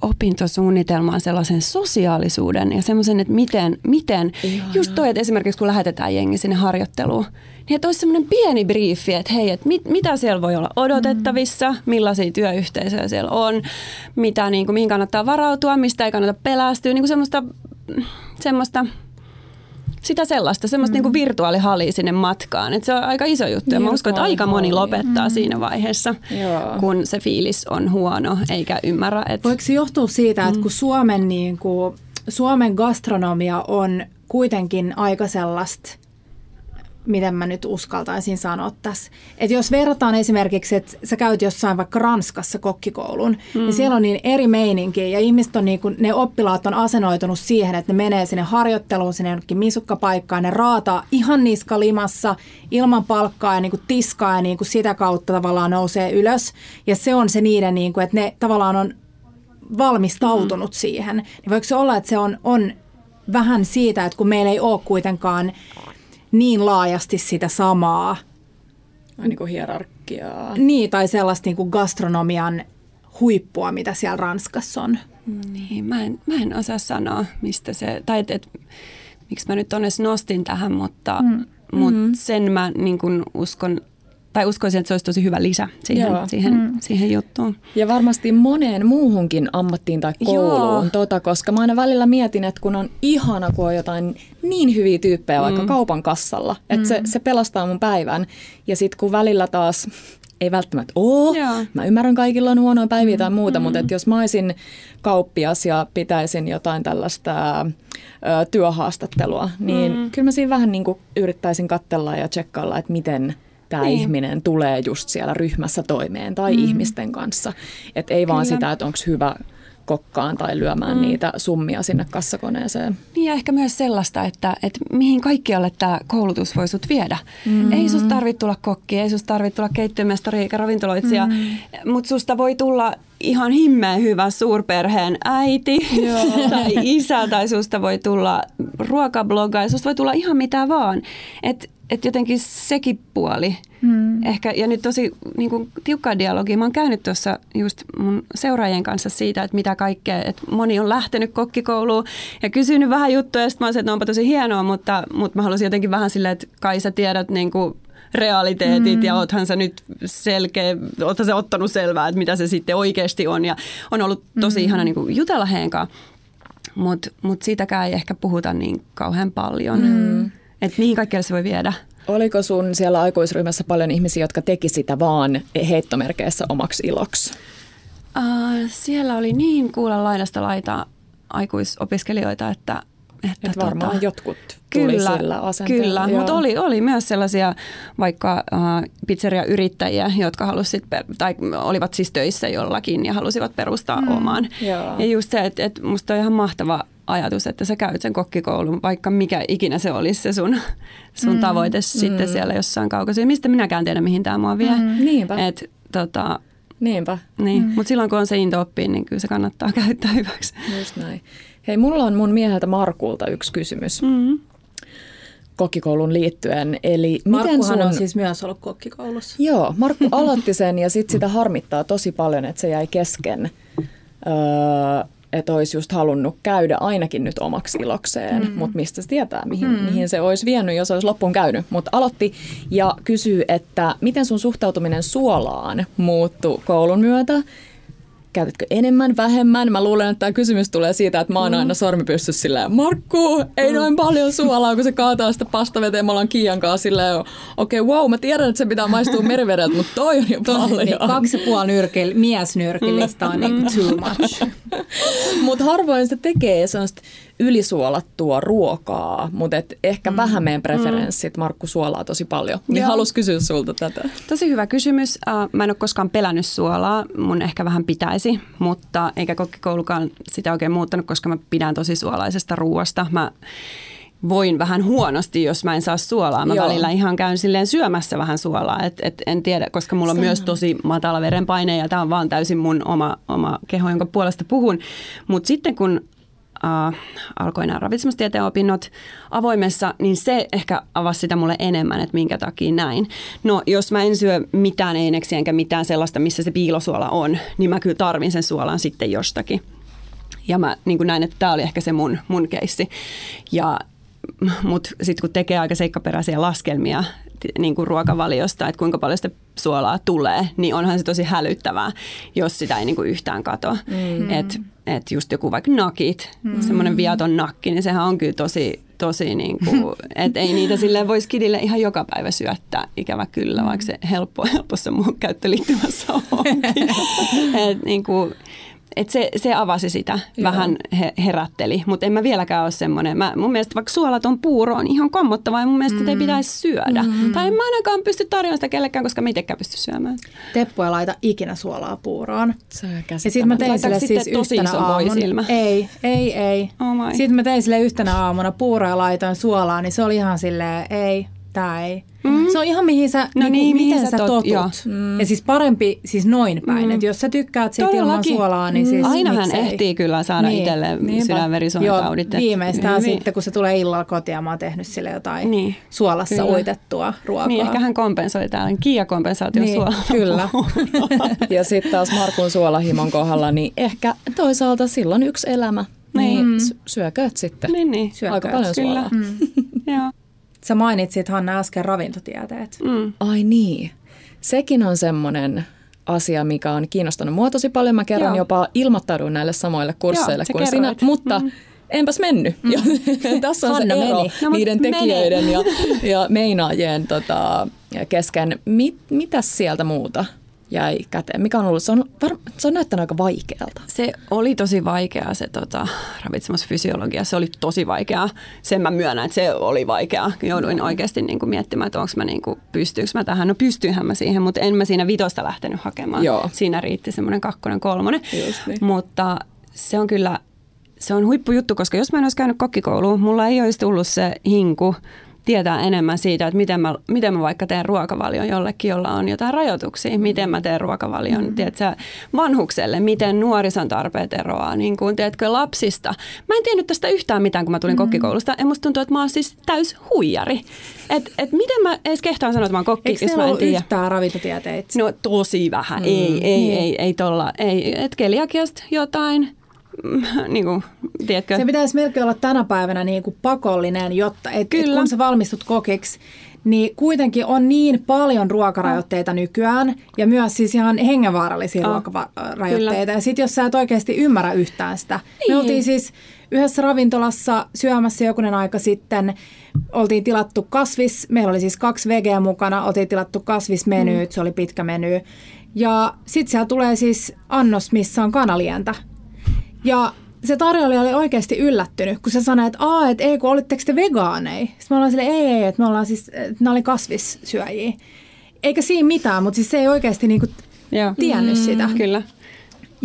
opintosuunnitelmaan sellaisen sosiaalisuuden ja semmoisen, että miten, miten Ihanaa. just toi, että esimerkiksi kun lähetetään jengi sinne harjoitteluun, niin että olisi semmoinen pieni briefi, että hei, että mit, mitä siellä voi olla odotettavissa, mm. millaisia työyhteisöjä siellä on, mitä, niin kuin, mihin kannattaa varautua, mistä ei kannata pelästyä, niin kuin semmoista, semmoista sitä sellaista, semmoista mm. niin kuin virtuaalihalia sinne matkaan. Et se on aika iso juttu ja mä uskon, että aika moni lopettaa mm. siinä vaiheessa, Joo. kun se fiilis on huono eikä ymmärrä, että Voiko se johtua siitä, että kun Suomen, niin kuin, Suomen gastronomia on kuitenkin aika sellaista, miten mä nyt uskaltaisin sanoa tässä. Että jos verrataan esimerkiksi, että sä käyt jossain vaikka Ranskassa kokkikoulun, mm. niin siellä on niin eri meininki ja ihmiset on niin kuin, ne oppilaat on asennoitunut siihen, että ne menee sinne harjoitteluun, sinne jonnekin misukkapaikkaan, ne raataa ihan niskalimassa ilman palkkaa ja niin kuin tiskaa ja niin kuin sitä kautta tavallaan nousee ylös. Ja se on se niiden, niin kuin, että ne tavallaan on valmistautunut mm. siihen. Niin voiko se olla, että se on, on vähän siitä, että kun meillä ei ole kuitenkaan niin laajasti sitä samaa, Ai niin kuin hierarkiaa. niin, tai sellaista niin kuin gastronomian huippua, mitä siellä Ranskassa on. Niin, mä en, mä en osaa sanoa, mistä se, tai et, et, miksi mä nyt onnes nostin tähän, mutta mm. mut Mm-hmm. sen mä niin kun uskon, tai uskoisin, että se olisi tosi hyvä lisä siihen, Joo. siihen, mm. siihen juttuun. Ja varmasti moneen muuhunkin ammattiin tai kouluun, Joo. tota, koska mä aina välillä mietin, että kun on ihana, kun on jotain niin hyviä tyyppejä vaikka Mm. kaupan kassalla, että se, se pelastaa mun päivän. Ja sitten kun välillä taas ei välttämättä ole, Joo. mä ymmärrän kaikilla on huonoja päiviä tai muuta, mutta et jos mä olisin kauppias ja pitäisin jotain tällaista ö, työhaastattelua, niin mm. kyllä mä siinä vähän niin kuin yrittäisin katsella ja tsekkailla, että miten tämä Niin. ihminen tulee just siellä ryhmässä toimeen tai mm. ihmisten kanssa. Että ei vaan Kyllä. sitä, että onko hyvä kokkaan tai lyömään mm. niitä summia sinne kassakoneeseen. Niin ja ehkä myös sellaista, että, että mihin kaikkialle tämä koulutus voi sut viedä. Mm. Ei susta tarvitse tulla kokki, ei susta tarvitse tulla keittiömestari eikä ravintoloitsija, mm. mutta susta voi tulla ihan himmeen hyvä suurperheen äiti Joo. tai isä tai susta voi tulla ruokablogga susta voi tulla ihan mitä vaan. Että et jotenkin sekin puoli. Hmm. Ehkä, ja nyt tosi niin kuin, tiukkaa dialogia. Mä oon käynyt tuossa just mun seuraajien kanssa siitä, että mitä kaikkea, että moni on lähtenyt kokkikouluun ja kysynyt vähän juttuja, ja sitten mä olisin, että no onpa tosi hienoa, mutta, mutta mä haluaisin jotenkin vähän silleen, että kai sä tiedät niin kuin, realiteetit mm. ja oothan sä nyt selkeä, oothan sä ottanut selvää, että mitä se sitten oikeasti on ja on ollut tosi mm. ihana niin kuin jutella heidän mutta mut siitäkään ei ehkä puhuta niin kauhean paljon. Mm. Että mihin kaikkea se voi viedä? Oliko sun siellä aikuisryhmässä paljon ihmisiä, jotka teki sitä vaan heittomerkeissä omaksi iloksi? Uh, siellä oli niin kuulla laidasta laita aikuisopiskelijoita, että että Et varmaan tota, jotkut tuli kyllä, sillä asenteella. Kyllä, mutta oli, oli myös sellaisia vaikka uh, pizzeria-yrittäjiä, jotka halusivat, tai olivat siis töissä jollakin ja halusivat perustaa mm, oman. Joo. Ja just se, että, että musta on ihan mahtava ajatus, että sä käyt sen kokkikoulun, vaikka mikä ikinä se olisi se sun, sun mm, tavoite mm. sitten siellä jossain kaukaisia. Mistä minäkään tiedä, mihin tämä mua vie. Mm, niinpä. Et, tota, Niinpä. Niin. Mm. Mutta silloin kun on se into oppii, niin kyllä se kannattaa käyttää hyväksi. Just näin. Hei, mulla on mun mieheltä Markulta yksi kysymys. Mm. kokkikoulun liittyen. Eli Markkuhan miten sun... on siis myös ollut kokkikoulussa. Joo, Markku aloitti sen ja sitten sitä harmittaa tosi paljon, että se jäi kesken. Öö, että olisi just halunnut käydä ainakin nyt omaksi ilokseen, mm. mutta mistä se tietää, mihin, mm. mihin se olisi vienyt, jos olisi loppuun käynyt. Mutta aloitti ja kysyy, että miten sun suhtautuminen suolaan muuttui koulun myötä käytätkö enemmän, vähemmän? Mä luulen, että tämä kysymys tulee siitä, että mä oon mm. aina sormi pystyssä silleen, Markku, ei mm. noin paljon suolaa, kun se kaataa sitä pastaveteen. Mä ollaan Kiian kanssa silleen, okei, okay, wow, mä tiedän, että se pitää maistua merivedeltä, mutta toi on jo paljon. Niin, kaksi puoli nyrkil, miesnyrkillistä on niin too much. mutta harvoin se tekee sellaista ylisuolattua ruokaa, mutta et ehkä mm. vähän meidän preferenssit. Mm. Markku suolaa tosi paljon. Niin halus kysyä sulta tätä. Tosi hyvä kysymys. Mä en ole koskaan pelännyt suolaa. Mun ehkä vähän pitäisi, mutta eikä kokkikoulukaan sitä oikein muuttanut, koska mä pidän tosi suolaisesta ruoasta. Mä voin vähän huonosti, jos mä en saa suolaa. Mä Joo. välillä ihan käyn silleen syömässä vähän suolaa. Et, et en tiedä, koska mulla on Sano. myös tosi matala verenpaine ja tämä on vaan täysin mun oma, oma keho, jonka puolesta puhun. Mutta sitten kun äh, alkoi nämä ravitsemustieteen opinnot avoimessa, niin se ehkä avasi sitä mulle enemmän, että minkä takia näin. No jos mä en syö mitään eineksiä enkä mitään sellaista, missä se piilosuola on, niin mä kyllä tarvin sen suolan sitten jostakin. Ja mä niin näin, että tämä oli ehkä se mun, mun keissi. Ja mutta sitten kun tekee aika seikkaperäisiä laskelmia niin kuin ruokavaliosta, että kuinka paljon sitä suolaa tulee, niin onhan se tosi hälyttävää, jos sitä ei niin kuin yhtään kato. Mm. Että et just joku vaikka nakit, mm. semmoinen viaton nakki, niin sehän on kyllä tosi, tosi niin kuin, että ei niitä silleen voisi kidille ihan joka päivä syöttää, ikävä kyllä, mm. vaikka se helppo, helpossa mun käyttöliittymässä onkin. Et niin kuin, et se, se avasi sitä, Joo. vähän he, herätteli, mutta en mä vieläkään ole semmoinen. Mä, mun mielestä vaikka suolaton puuro on ihan kommottava ja mun mielestä mm. sitä ei mm. pitäisi syödä. Mm. Tai en mä ainakaan pysty tarjoamaan sitä kellekään, koska mä itsekään pysty syömään. Teppu ei laita ikinä suolaa puuroon. Se on ja sitten mä tein sille siis tosi yhtenä aamuna. Ei, ei, ei. Oh sitten mä tein sille yhtenä aamuna puuroa ja laitoin suolaa, niin se oli ihan silleen, ei, tää ei. Mm. Se on ihan mihin sä, no niin, niin, mihin miten sä, tot, totut. Mm. Ja siis parempi siis noin päin, mm. että jos sä tykkäät siitä ilman suolaa, niin siis Ainahan miksei. ehtii kyllä saada niin. itselle sydänverisuonitaudit. Joo, viimeistään niin, sitten, kun se tulee illalla kotiin ja mä oon tehnyt sille jotain niin. suolassa kyllä. uitettua ruokaa. Niin, ehkä hän kompensoi täällä. Kiia kompensaatio niin, suolalla. Kyllä. ja sitten taas Markun suolahimon kohdalla, niin ehkä toisaalta silloin yksi elämä. Niin, mm. syökööt sitten. Niin, niin. Syökööt. Aika paljon suolaa. Mm. Joo. Sä mainitsit Hanna äsken ravintotieteet. Mm. Ai niin. Sekin on semmoinen asia, mikä on kiinnostanut mua tosi paljon. Mä kerran Joo. jopa ilmoittaudun näille samoille kursseille Joo, kuin sinä, mutta mm. enpäs mennyt. Mm. Ja, tässä on Hanna se ero meni. No, niiden tekijöiden ja, ja meinaajien tota, kesken. Mit, mitäs sieltä muuta? Jäi käteen? Mikä on ollut? Se on, var, se on näyttänyt aika vaikealta. Se oli tosi vaikeaa se tota, ravitsemusfysiologia. Se oli tosi vaikeaa. Sen mä myönnän, että se oli vaikeaa. Jouduin no. oikeasti niin kuin miettimään, että onko mä niin kuin, pystyykö mä tähän. No pystyinhän mä siihen, mutta en mä siinä vitosta lähtenyt hakemaan. Joo. Siinä riitti semmoinen kakkonen, kolmonen. Just niin. Mutta se on kyllä, se on huippujuttu, koska jos mä en olisi käynyt kokkikouluun, mulla ei olisi tullut se hinku tietää enemmän siitä, että miten mä, miten mä vaikka teen ruokavalion jollekin, jolla on jotain rajoituksia. Miten mä teen ruokavalion mm. tiedätkö, vanhukselle, miten nuorison tarpeet eroaa, niin kuin, tiedätkö, lapsista. Mä en tiennyt tästä yhtään mitään, kun mä tulin mm. kokkikoulusta. Ja musta tuntuu, että mä oon siis täys huijari. Et, et miten mä edes kehtaan sanoa, että mä oon kokki, Eikö jos mä en tiedä. yhtään ravintotieteitä? No tosi vähän. Mm. Ei, ei, niin. ei, ei tolla. Ei. Et keliakiasta jotain niin kuin, tiedätkö? Se pitäisi melkein olla tänä päivänä niin kuin pakollinen, jotta et, et kun sä valmistut kokiksi, niin kuitenkin on niin paljon ruokarajoitteita oh. nykyään ja myös siis ihan hengenvaarallisia oh. ruokarajoitteita. Kyllä. Ja sitten jos sä et oikeasti ymmärrä yhtään sitä. Niin. Me oltiin siis yhdessä ravintolassa syömässä jokunen aika sitten. Oltiin tilattu kasvis, meillä oli siis kaksi vegeä mukana, oltiin tilattu kasvismenyyt, mm. se oli pitkä meny. Ja sitten siellä tulee siis annos, missä on kanalientä. Ja se tarjoilija oli oikeasti yllättynyt, kun se sanoi, että Aa, et ei, kun olitteko te vegaaneja? Sitten me ollaan silleen, ei, ei, että me ollaan siis, että ne oli kasvissyöjiä. Eikä siinä mitään, mutta siis se ei oikeasti niinku tiennyt mm, sitä. Kyllä.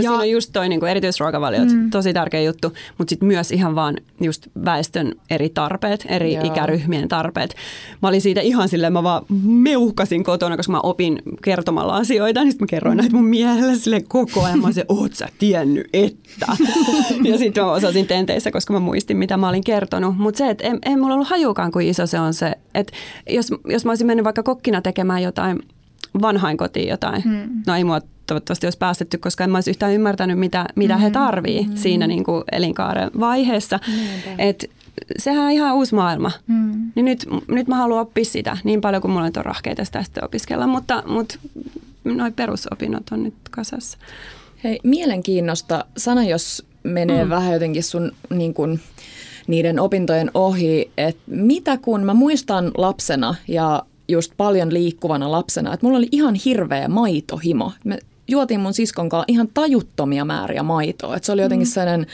Ja, siinä on just toi niin kuin erityisruokavaliot, mm. tosi tärkeä juttu, mutta sitten myös ihan vaan just väestön eri tarpeet, eri Joo. ikäryhmien tarpeet. Mä olin siitä ihan silleen, mä vaan meuhkasin kotona, koska mä opin kertomalla asioita, niin sitten mä kerroin näitä mun miehelle sille koko ajan. Mä olin se, oot sä tiennyt, että. ja sitten mä osasin tenteissä, koska mä muistin, mitä mä olin kertonut. Mutta se, että ei, ei mulla ollut hajukaan, kuin iso se on se, että jos, jos mä olisin mennyt vaikka kokkina tekemään jotain vanhain kotiin jotain, hmm. no ei mua toivottavasti olisi päästetty, koska en mä olisi yhtään ymmärtänyt, mitä, mitä mm-hmm. he tarvii mm-hmm. siinä niin kuin elinkaaren vaiheessa. Et sehän on ihan uusi maailma. Mm. Niin nyt, nyt mä haluan oppia sitä niin paljon kuin mulla on rahkeita sitä sitten opiskella, mutta, mutta noin perusopinnot on nyt kasassa. Hei, mielenkiinnosta. Sana, jos menee mm. vähän jotenkin sun niin kuin, niiden opintojen ohi, että mitä kun mä muistan lapsena ja just paljon liikkuvana lapsena, että mulla oli ihan hirveä maitohimo. Me juotiin mun siskon kanssa ihan tajuttomia määriä maitoa. Et se oli jotenkin mm. sellainen,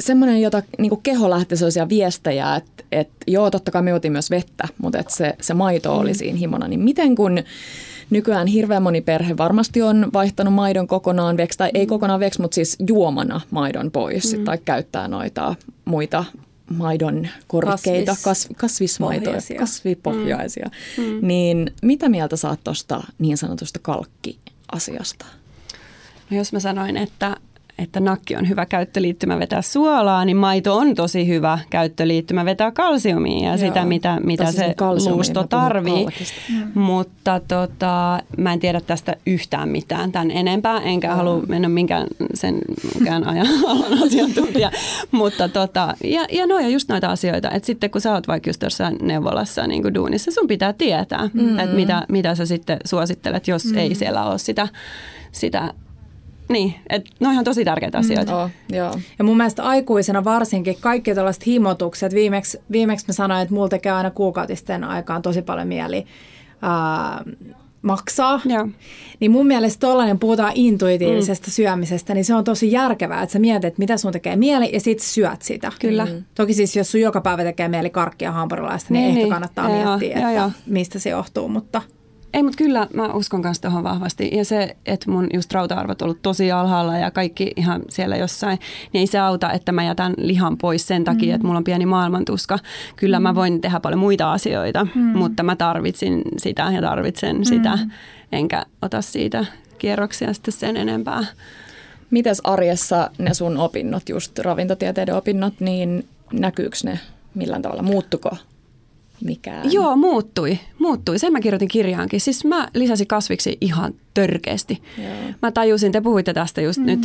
semmoinen, jota niin keho lähti sellaisia viestejä, että, että joo, totta kai me juotiin myös vettä, mutta että se, se maito oli mm. siinä himona. Niin miten kun nykyään hirveän moni perhe varmasti on vaihtanut maidon kokonaan veksi, tai ei mm. kokonaan veksi, mutta siis juomana maidon pois, mm. tai käyttää noita muita maidon korkeita Kasvis, kasvismaitoja, pohjaisia. kasvipohjaisia. Mm. mm. Niin mitä mieltä saat tuosta niin sanotusta kalkki asiasta? No jos mä sanoin, että että nakki on hyvä käyttöliittymä vetää suolaa, niin maito on tosi hyvä käyttöliittymä vetää kalsiumia ja Joo. sitä, mitä, mitä se luusto tarvii. Mm. Mutta tota, mä en tiedä tästä yhtään mitään tämän enempää, enkä mm. halua mennä minkään sen minkään ajan asiantuntija. Mutta tota, ja, ja no ja just noita asioita, että sitten kun sä oot vaikka just tuossa neuvolassa niin kuin duunissa, sun pitää tietää, mm. että mitä, mitä sä sitten suosittelet, jos mm. ei siellä ole sitä, sitä niin, että ne on ihan tosi tärkeitä mm. asioita. Mm, oh, joo. Ja mun mielestä aikuisena varsinkin kaikki tällaiset himotukset, viimeksi, viimeksi mä sanoin, että mulla tekee aina kuukautisten aikaan tosi paljon mieli ää, maksaa. Joo. Niin mun mielestä tollainen, puhutaan intuitiivisesta mm. syömisestä, niin se on tosi järkevää, että sä mietit, mitä sun tekee mieli ja sit syöt sitä. Kyllä. Mm. Toki siis jos sun joka päivä tekee mieli karkkia hampurilaista, niin, niin ehkä niin. kannattaa joo, miettiä, joo, että joo. mistä se johtuu, mutta – ei, mutta kyllä mä uskon myös tuohon vahvasti. Ja se, että mun just rauta-arvot on ollut tosi alhaalla ja kaikki ihan siellä jossain, niin ei se auta, että mä jätän lihan pois sen takia, mm. että mulla on pieni maailmantuska. Kyllä mm. mä voin tehdä paljon muita asioita, mm. mutta mä tarvitsin sitä ja tarvitsen mm. sitä, enkä ota siitä kierroksia sitten sen enempää. Mites arjessa ne sun opinnot, just ravintotieteiden opinnot, niin näkyykö ne millään tavalla? Muuttuko mikään. Joo, muuttui. Muuttui. Sen mä kirjoitin kirjaankin. Siis mä lisäsin kasviksi ihan törkeästi. Joo. Mä tajusin, te puhuitte tästä just mm. nyt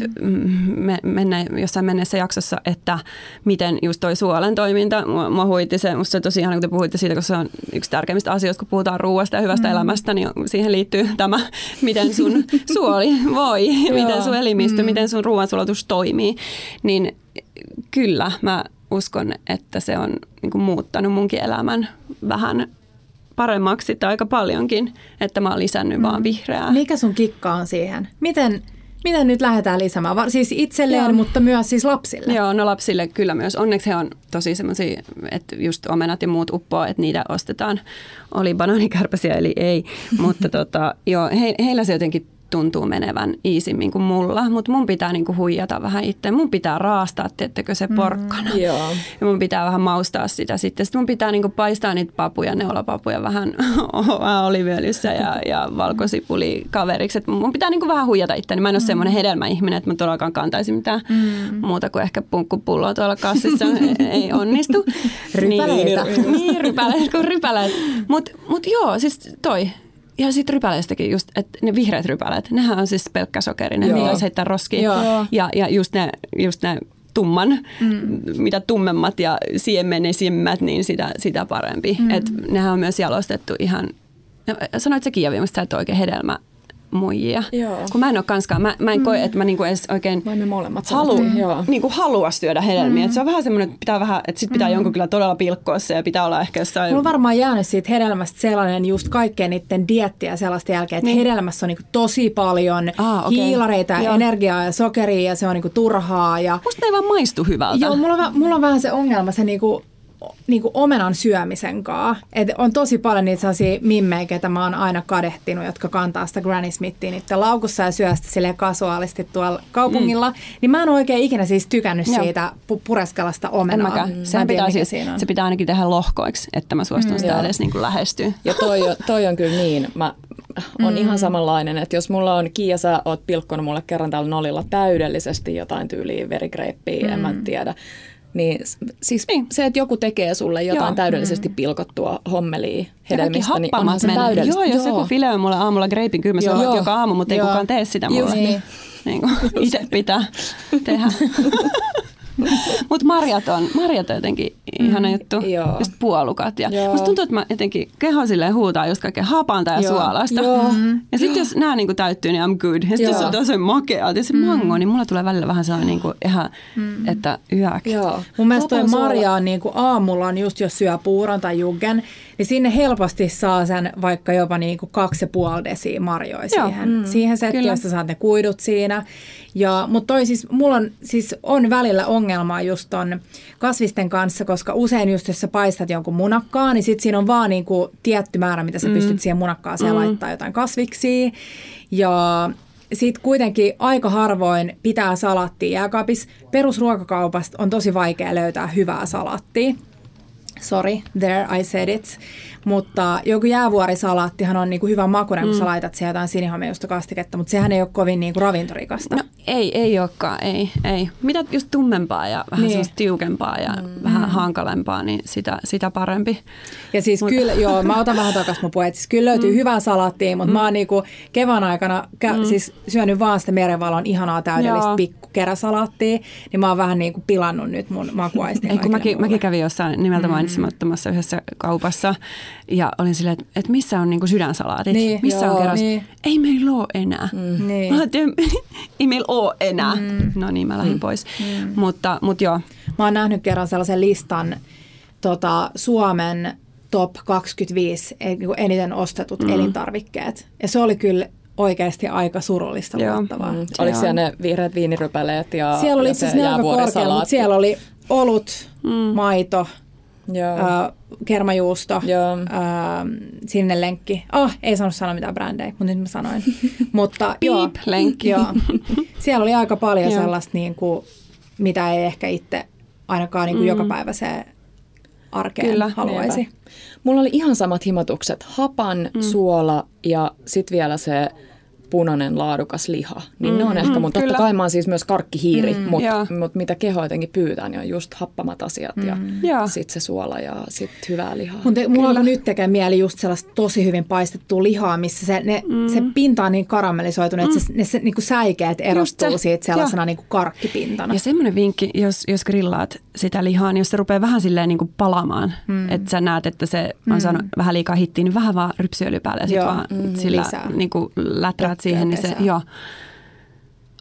me, menne, jossain menneessä jaksossa, että miten just toi suolen toiminta, mua, mua huitti se, musta se tosi ihan kun te puhuitte siitä, koska se on yksi tärkeimmistä asioista, kun puhutaan ruoasta ja hyvästä mm. elämästä, niin siihen liittyy tämä, miten sun suoli voi, miten sun elimistö, mm. miten sun ruoansulatus toimii. Niin kyllä, mä uskon, että se on niin kuin muuttanut munkin elämän vähän paremmaksi tai aika paljonkin, että mä oon lisännyt mm. vaan vihreää. Mikä sun kikka on siihen? Miten, miten nyt lähdetään lisäämään? Siis itselleen, Joo. mutta myös siis lapsille. Joo, no lapsille kyllä myös. Onneksi he on tosi semmoisia, että just omenat ja muut uppoa, että niitä ostetaan. Oli banaanikärpäsiä eli ei, mutta tota, joo, he, heillä se jotenkin tuntuu menevän iisimmin kuin mulla, mutta mun pitää niinku huijata vähän itse. Mun pitää raastaa, tiettekö se porkkana. Mm, joo. Ja mun pitää vähän maustaa sitä sitten. Sitten mun pitää niinku paistaa niitä papuja, neulapapuja vähän oliviöljyssä ja, ja valkosipuli kaveriksi. Et mun pitää niinku vähän huijata itse. Mä en ole mm. semmoinen hedelmäihminen, että mä todellakaan kantaisin mitään mm. muuta kuin ehkä punkkupulloa tuolla kassissa. ei, ei onnistu. Rypäleitä. Niin, niin rypäleitä kuin rypäleet. Mutta mut joo, siis toi ja sitten rypäleistäkin just, että ne vihreät rypäleet, nehän on siis pelkkä sokeri, ne ei heittää roskiin. Ja, ja just ne, just ne tumman, mm. mitä tummemmat ja siemenesimmät, niin sitä, sitä parempi. Mm. Et nehän on myös jalostettu ihan, sanoit säkin Javi, että sä et oikein hedelmä muijia. Joo. Kun mä en ole kanskaan, mä, mä en mm. koe, että mä niinku edes oikein molemmat halu, niinku halua syödä hedelmiä. Mm. Et se on vähän semmoinen, että pitää vähän, että sit pitää mm. jonkun kyllä todella pilkkoa se ja pitää olla ehkä jossain... Mulla on varmaan jäänyt siitä hedelmästä sellainen just kaikkeen niiden diettiä sellaista jälkeen, että niin. hedelmässä on niinku tosi paljon ah, okay. hiilareita ja energiaa ja sokeria ja se on niinku turhaa. Ja... Musta ei vaan maistu hyvältä. Joo, mulla on, mulla on vähän se ongelma, se niinku niin kuin omenan syömisen kaa. Et on tosi paljon niitä sellaisia mimmejä, ketä mä oon aina kadehtinut, jotka kantaa sitä Granny Smithia niiden laukussa ja syö sitä silleen kasuaalisti tuolla kaupungilla. Mm. Niin mä en oikein ikinä siis tykännyt Joo. siitä pu- pureskella sitä omenaa. Mm. Sen pitää, siis, se pitää ainakin tehdä lohkoiksi, että mä suostun mm. sitä edes niin kuin lähestyä. Ja toi, toi on kyllä niin. Mä on mm. ihan samanlainen, että jos mulla on Kiia, sä oot pilkkonut mulle kerran täällä nolilla täydellisesti jotain tyyliä verigreippiä, mm. en mä mm. tiedä niin siis niin. se, että joku tekee sulle jotain Joo. täydellisesti mm. pilkottua hommelia hedelmistä, niin onhan se täydellistä. Joo, jos joku fileoi mulle aamulla greipin, sanon joka aamu, mutta ei kukaan tee sitä mulle. Niin. Niin itse pitää tehdä. Mutta marjat on, marjat on jotenkin ihana mm, juttu. Joo. Just puolukat. Ja musta tuntuu, että mä jotenkin keho silleen huutaa just kaikkea hapanta ja joo. suolasta. Joo. Mm. Ja sitten jos nämä niinku täyttyy, niin I'm good. Ja sitten jos on tosi makea ja se mm. mango, niin mulla tulee välillä vähän sellainen, niinku ihan, mm. että yök. Joo. Mun mielestä toi marja on niinku aamulla, on just jos syö puuron tai juggen, niin sinne helposti saa sen vaikka jopa niinku kaksi ja puoli desiä marjoja siihen, mm. siihen settiin, josta saat ne kuidut siinä. Ja, mutta toi siis, mulla on, siis on välillä ongelmaa just ton kasvisten kanssa, koska usein just jos sä paistat jonkun munakkaa, niin sit siinä on vaan niinku tietty määrä, mitä sä mm. pystyt siihen munakkaaseen mm. laittaa jotain kasviksi. Ja sitten kuitenkin aika harvoin pitää salattia jääkaapissa. Perusruokakaupasta on tosi vaikea löytää hyvää salattia. Sorry, there I said it. Mutta joku jäävuorisalaattihan on niinku hyvä makuinen, kun mm. sä laitat siihen jotain sinihomejusta kastiketta, mutta sehän ei ole kovin niinku ravintorikasta. No ei, ei olekaan, ei, ei. Mitä just tummempaa ja vähän niin. tiukempaa ja mm. vähän hankalempaa, niin sitä, sitä parempi. Ja siis Mut. kyllä, joo, mä otan vähän takaisin mun puheet. Siis kyllä löytyy mm. hyvää salaattia, mutta mm. mä oon niinku kevään aikana kä- mm. siis syönyt vaan sitä merenvalon ihanaa täydellistä pikkukeräsalaattia, niin mä oon vähän niinku pilannut nyt mun makuaistin. Ei, kun mäkin, mäkin kävin jossain nimeltä mm. mainitsemattomassa yhdessä kaupassa ja olin silleen, että, että missä on niinku sydänsalaatit, niin, missä joo, on keros. Niin. Ei meillä ole enää. Mm. Niin. Mä ei meillä ole enää. Mm. No niin, mä lähdin mm. pois. Mm. Mutta, mutta joo. Mä oon nähnyt kerran sellaisen listan tota, Suomen top 25 eh, niinku eniten ostetut mm. elintarvikkeet. Ja se oli kyllä oikeasti aika surullista luottavaa. Mm. Oliko siellä ne vihreät viinirypäleet ja Siellä oli itse asiassa aika korkea, mutta siellä oli olut, mm. maito, Joo. Äh, kermajuusto, Joo. Äh, sinne lenkki. Oh, ei saanut sanoa mitään brändejä, mutta nyt mä sanoin. mutta joo, lenkki. Joo. Siellä oli aika paljon sellaista, niin kuin, mitä ei ehkä itse ainakaan niin kuin mm. joka päivä se arkeen Kyllä, haluaisi. Niinpä. Mulla oli ihan samat himotukset. Hapan, mm. suola ja sitten vielä se punainen laadukas liha. Niin mm, ne on ehkä mun, mm, totta kai mä oon siis myös karkkihiiri, mm, mutta mut mitä keho jotenkin pyytää, niin on just happamat asiat mm, ja sitten se suola ja sitten hyvää lihaa. Mutta mulla on nyt tekee mieli just sellaista tosi hyvin paistettua lihaa, missä se, ne, mm. se pinta on niin karamellisoitunut, mm. että se, ne se, niin kuin säikeet erostuu se. siitä sellaisena niin kuin karkkipintana. Ja semmoinen vinkki, jos, jos grillaat sitä lihaa, niin jos se rupeaa vähän silleen niin kuin palamaan, mm. että sä näet, että se on mm. saanut vähän liikaa hittiä, niin vähän vaan rypsiöljy päälle ja sitten vaan mm, sillä niin kuin läträät siihen, niin se, joo.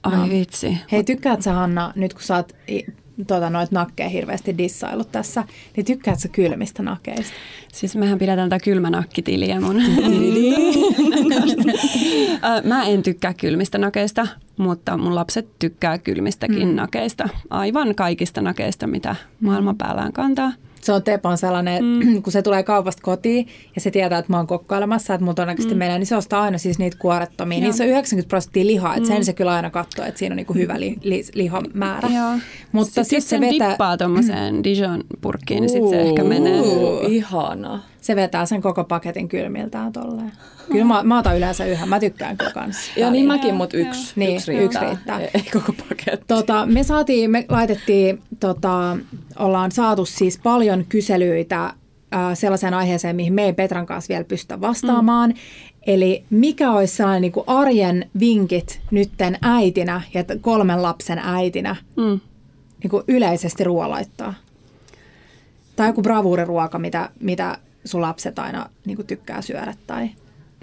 Ai no. vitsi. Hei, tykkäät sä Hanna, nyt kun sä oot tuota, noit nakkeja hirveästi dissailut tässä, niin tykkäät sä kylmistä nakeista? Siis mehän pidetään tätä kylmänakkitiliä mun. Mä en tykkää kylmistä nakeista, mutta mun lapset tykkää kylmistäkin mm. nakeista. Aivan kaikista nakeista, mitä maailman päällään kantaa. Se on Tepon sellainen, mm. kun se tulee kaupasta kotiin ja se tietää, että mä oon kokkailemassa, että mun todennäköisesti mm. menee, niin se ostaa aina siis niitä kuorettomia. Joo. Niissä on 90 prosenttia lihaa, että mm. sen se kyllä aina katsoo, että siinä on niinku hyvä li, li, lihamäärä. Joo. Mutta sitten sit se vetää... dippaa tuommoiseen Dijon-purkkiin, niin sitten se ehkä menee. Ihana. Se vetää sen koko paketin kylmiltään tolleen. Kyllä mä, mä otan yleensä yhden, mä tykkään kyllä kanssa. Ja niin mäkin, mutta yksi, niin, yksi riittää. Yksi riittää. Ei, ei koko paketti. Tota, me saatiin, me laitettiin, tota, ollaan saatu siis paljon kyselyitä äh, sellaiseen aiheeseen, mihin me ei Petran kanssa vielä pystytä vastaamaan. Mm. Eli mikä olisi sellainen niin kuin arjen vinkit nytten äitinä ja kolmen lapsen äitinä mm. niin kuin yleisesti ruoalaittaa? Tai joku bravuuriruoka, mitä, mitä sun lapset aina niin kuin tykkää syödä tai...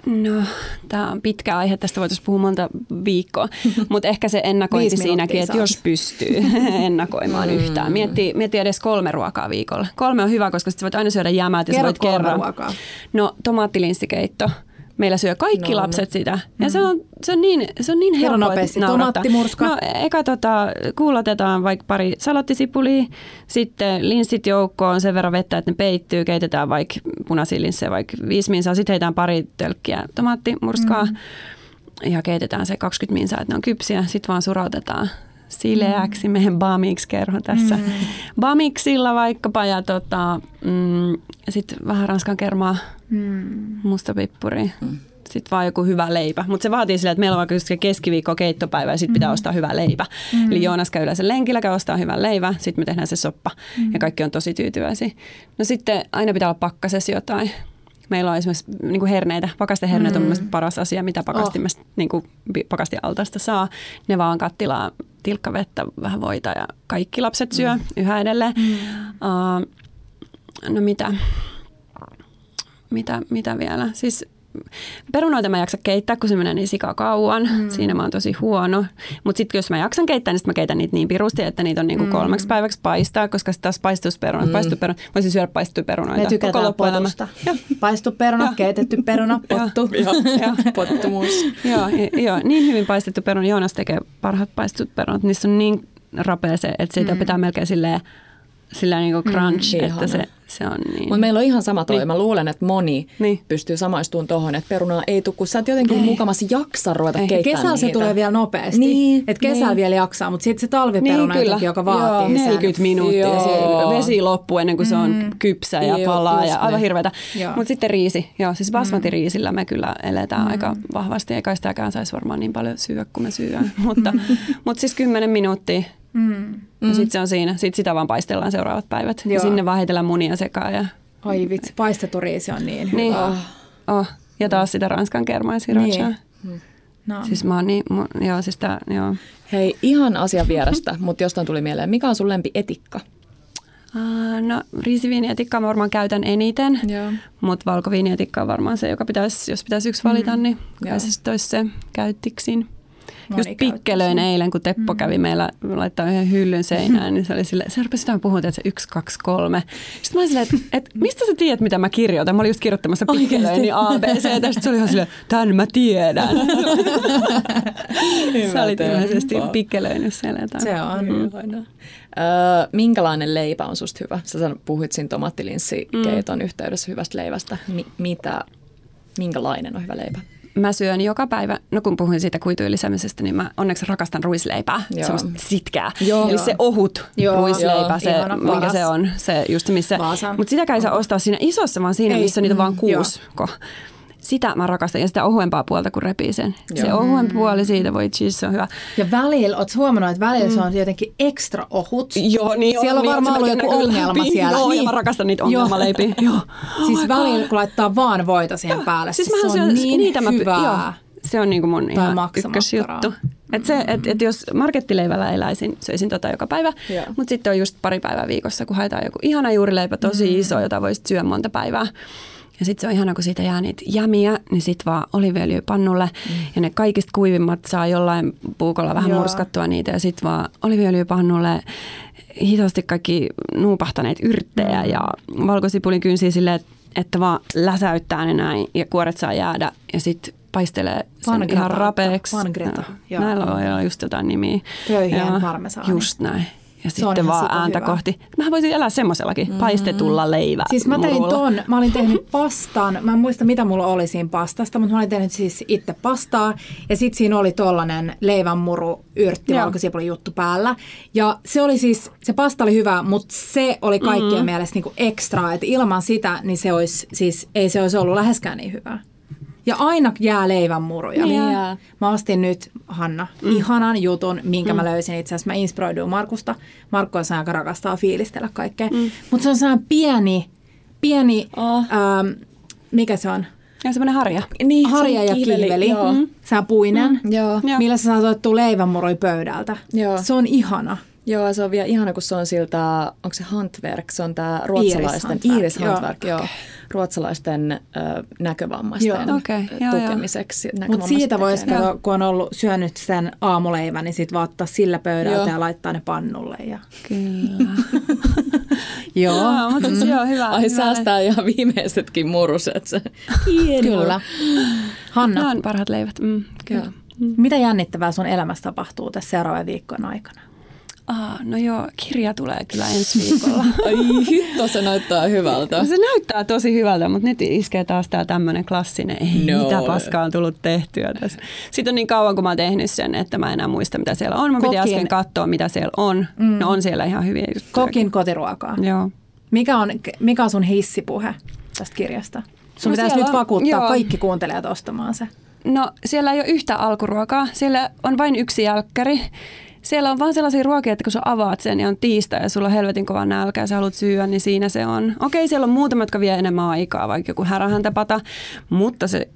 No, tämä on pitkä aihe, tästä voitaisiin puhua monta viikkoa, mutta ehkä se ennakointi siinäkin, että jos pystyy ennakoimaan mm. yhtään. Mietti, mietti edes kolme ruokaa viikolla. Kolme on hyvä, koska sitten voit aina syödä jämää, että voit kerran. Ruokaa. No, tomaattilinssikeitto meillä syö kaikki no, lapset no. sitä. Ja mm. se, on, se on niin, se on niin helppoa nopeasti. Tomaattimurska. No eka tota, kuulotetaan vaikka pari salattisipulia, sitten linssit joukkoon sen verran vettä, että ne peittyy, keitetään vaikka punaisia linssejä vaikka viisi minsaa, sitten heitään pari tölkkiä tomaattimurskaa mm. ja keitetään se 20 minsaa, että ne on kypsiä, sitten vaan surautetaan sileäksi mm. meidän bamiksi kerho tässä. Mm. Bamiksilla vaikkapa ja tota, mm, sitten vähän ranskan kermaa, mm. mustapippuri. Mm. Sitten vaan joku hyvä leipä. Mutta se vaatii sillä, että meillä on vaikka keskiviikko keittopäivä ja sitten mm. pitää ostaa hyvä leipä. Mm. Eli Joonas käy yleensä lenkillä, käy ostaa hyvän leivä, sitten me tehdään se soppa mm. ja kaikki on tosi tyytyväisiä. No sitten aina pitää olla pakkasessa jotain meillä on esimerkiksi niin kuin herneitä. Pakasteherneet mm. on mielestäni paras asia, mitä pakastimesta, oh. niin kuin pakastialtaasta saa. Ne vaan kattilaa tilkkavettä, vähän voita ja kaikki lapset syö mm. yhä edelleen. Mm. Uh, no mitä, mitä, mitä vielä? Siis perunoita mä jaksa keittää, kun se menee niin kauan. Mm. Siinä mä oon tosi huono. Mutta sitten jos mä jaksan keittää, niin mä keitän niitä niin pirusti, että niitä on niinku mm. kolmeksi päiväksi paistaa, koska sitten taas paistusperunat, mm. paistuperunat, voisin syödä paistettuja perunoita. Me tykätään potusta. Paistu peruna, keitetty peruna, pottu. joo, pottumus. joo, niin hyvin paistettu peruna. Joonas tekee parhaat paistetut perunat. Niissä on niin rapea se, että siitä mm. pitää melkein silleen sillä niin kuin crunch, mm, että se, se on niin. Mutta meillä on ihan sama toi. Niin. Mä luulen, että moni niin. pystyy samaistumaan tuohon, että perunaa ei tule, kun sä et jotenkin ei. mukamassa jaksa ruveta ei. keittämään Kesällä niitä. se tulee vielä nopeasti. Niin. Että kesällä niin. vielä jaksaa, mutta sitten se talviperuna niin, jotenkin, joka vaatii Joo, 40 minuuttia. Joo. Vesi loppuu ennen kuin se on mm. kypsä ja Joo, palaa ja aivan hirveätä. Mutta sitten riisi. Joo, siis basmati-riisillä me kyllä eletään mm. aika vahvasti. Eikä sitäkään saisi varmaan niin paljon syödä kuin me syödään. mutta, mutta siis 10 minuuttia Mm. Ja sitten se on siinä. Sitten sitä vaan paistellaan seuraavat päivät. Joo. Ja sinne vaan heitellään munia sekaan. Ja... Ai vitsi, paistettu riisi on niin, niin. hyvä. Oh. oh. Ja taas sitä ranskan kermaa Niin. Mm. No. Siis mä oon niin, mu, joo, siis tää, joo. Hei, ihan asian vierestä, mutta jostain tuli mieleen. Mikä on sun lempi etikka? Uh, no riisiviinietikkaa mä varmaan käytän eniten, mutta valkoviinietikka on varmaan se, joka pitäisi, jos pitäisi yksi valita, mm. niin kai se olisi se käyttiksin. Just pikkelöin eilen, kun Teppo mm. kävi meillä laittaa yhden hyllyn seinään, niin se oli sille, se rupesi sitä puhumaan, että se yksi, kaksi, kolme. Sitten mä olin silleen, että, että mistä sä tiedät, mitä mä kirjoitan? Mä olin just kirjoittamassa pikkelöin A, B, C, ja sitten se oli ihan silleen, tämän mä tiedän. Sä olit ilmeisesti pikkelöinyt siellä jotain. Se on. Mm. Öö, minkälainen leipä on susta hyvä? Sä puhuit siinä tomaattilinssikeeton mm. yhteydessä hyvästä leivästä. Mi- mitä, minkälainen on hyvä leipä? Mä syön joka päivä, no kun puhuin siitä kuitujen lisäämisestä, niin mä onneksi rakastan ruisleipää, Joo. semmoista sitkää. Joo. Eli se ohut Joo. ruisleipä, se, Ihana, mikä se on, se just missä. Mutta sitäkään ei saa ostaa siinä isossa, vaan siinä, ei. missä niitä on vaan mm, kuusko. Sitä mä rakastan ja sitä ohuempaa puolta, kun repii sen. Joo. Se ohuempi puoli siitä, voi cheese, se on hyvä. Ja välillä, oot huomannut, että välillä mm. se on jotenkin ekstra ohut. Joo, niin Siellä on niin, varmaan ollut joku ongelma läpi. siellä. Joo, niin. ja mä rakastan niitä ongelmaleipiä. Joo. Oh siis välillä, kun laittaa vaan voita siihen päälle, siis, siis se on niin niitä hyvää. Mä, joo se on niin kuin mun ihan ykkösjuttu. Et se, et, et jos markettileivällä eläisin, söisin tota joka päivä, mutta sitten on just pari päivää viikossa, kun haetaan joku ihana juurileipä, tosi mm. iso, jota voisit syödä monta päivää. Ja sitten se on ihana, kun siitä jää niitä jämiä, niin sitten vaan oliviöljy pannulle. Mm. Ja ne kaikista kuivimmat saa jollain puukolla vähän Joo. murskattua niitä. Ja sitten vaan oliviöljy pannulle hitaasti kaikki nuupahtaneet yrttejä mm. ja valkosipulin kynsiä silleen, että vaan läsäyttää ne näin ja kuoret saa jäädä. Ja sitten paistelee sen Pangreta, ihan rapeeksi. Pangreta, no, Näillä on just jotain nimiä. Köyhien parmesaani. Just näin. Ja Se sitten vaan ääntä superhyvä. kohti. Mähän voisin elää semmoisellakin, mm. paistetulla leivä. Siis mä tein ton, mä olin tehnyt pastan, mä en muista mitä mulla oli siinä pastasta, mutta mä olin tehnyt siis itse pastaa ja sit siinä oli tollanen leivänmuru, yrtti, valkosipuli juttu päällä. Ja se oli siis, se pasta oli hyvä, mutta se oli kaikkien mm-hmm. mielestä niinku ekstra, että ilman sitä, niin se olisi, siis ei se olisi ollut läheskään niin hyvää. Ja aina jää leivänmuruja. Niin jää. Mä ostin nyt, Hanna, mm. ihanan jutun, minkä mm. mä löysin itse asiassa. Mä inspiroiduin Markusta. Markku on joka rakastaa fiilistellä kaikkea. Mm. Mutta se on sellainen pieni, pieni, Oh. ähm, mikä se on? Ja semmoinen harja. Niin, Harja ja kiveli, kiveli. Joo. Mm. Se on puinen. Joo. Millä sä saat otettua pöydältä. Joo. Se on ihana. Joo, se on vielä ihana, kun se on siltä, onko se Handwerk, se on tämä ruotsalaisten, Iris Handwerk, Iris joo. Joo, ruotsalaisten ö, näkövammaisten Joo. Ö, joo, tukemiseksi. Mutta siitä voisi, kun on ollut syönyt sen aamuleivän, niin sitten vaan ottaa sillä pöydältä Joo. ja laittaa ne pannulle. Ja... Kyllä. Joo. Joo, mutta siis joo, hyvä. Ai hyvä. säästää ihan viimeisetkin muruset. Se. Kyllä. Hanna, Nämä on parhaat leivät. Mm, kyllä. Joo. mitä jännittävää sun elämässä tapahtuu tässä seuraavien viikkojen aikana? Ah, no joo, kirja tulee kyllä ensi viikolla. Ai hitto, se näyttää hyvältä. Se näyttää tosi hyvältä, mutta nyt iskee taas tämä tämmöinen klassinen, ei No. mitä paskaa on tullut tehtyä tässä. Sitten on niin kauan, kun mä oon tehnyt sen, että mä en enää muista, mitä siellä on. Mä piti Kokin- äsken katsoa, mitä siellä on. Mm. No on siellä ihan hyviä juttuja. Kokin kotiruokaa. Joo. Mikä on, mikä on sun hissipuhe tästä kirjasta? Sun No pitäisi nyt on- vakuuttaa joo. kaikki kuuntelijat ostamaan se. No siellä ei ole yhtä alkuruokaa. Siellä on vain yksi jälkkäri. Siellä on vaan sellaisia ruokia, että kun sä avaat sen ja on tiistai ja sulla on helvetin kova nälkä ja sä haluat syödä, niin siinä se on. Okei, siellä on muutama, jotka vie enemmän aikaa, vaikka joku härähäntäpata, mutta se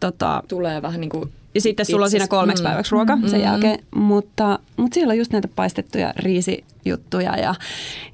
tota, Tulee vähän niin kuin Ja sitten sulla on siinä kolmeksi mm. päiväksi ruoka sen Mm. jälkeen, mutta, mutta siellä on just näitä paistettuja riisijuttuja ja,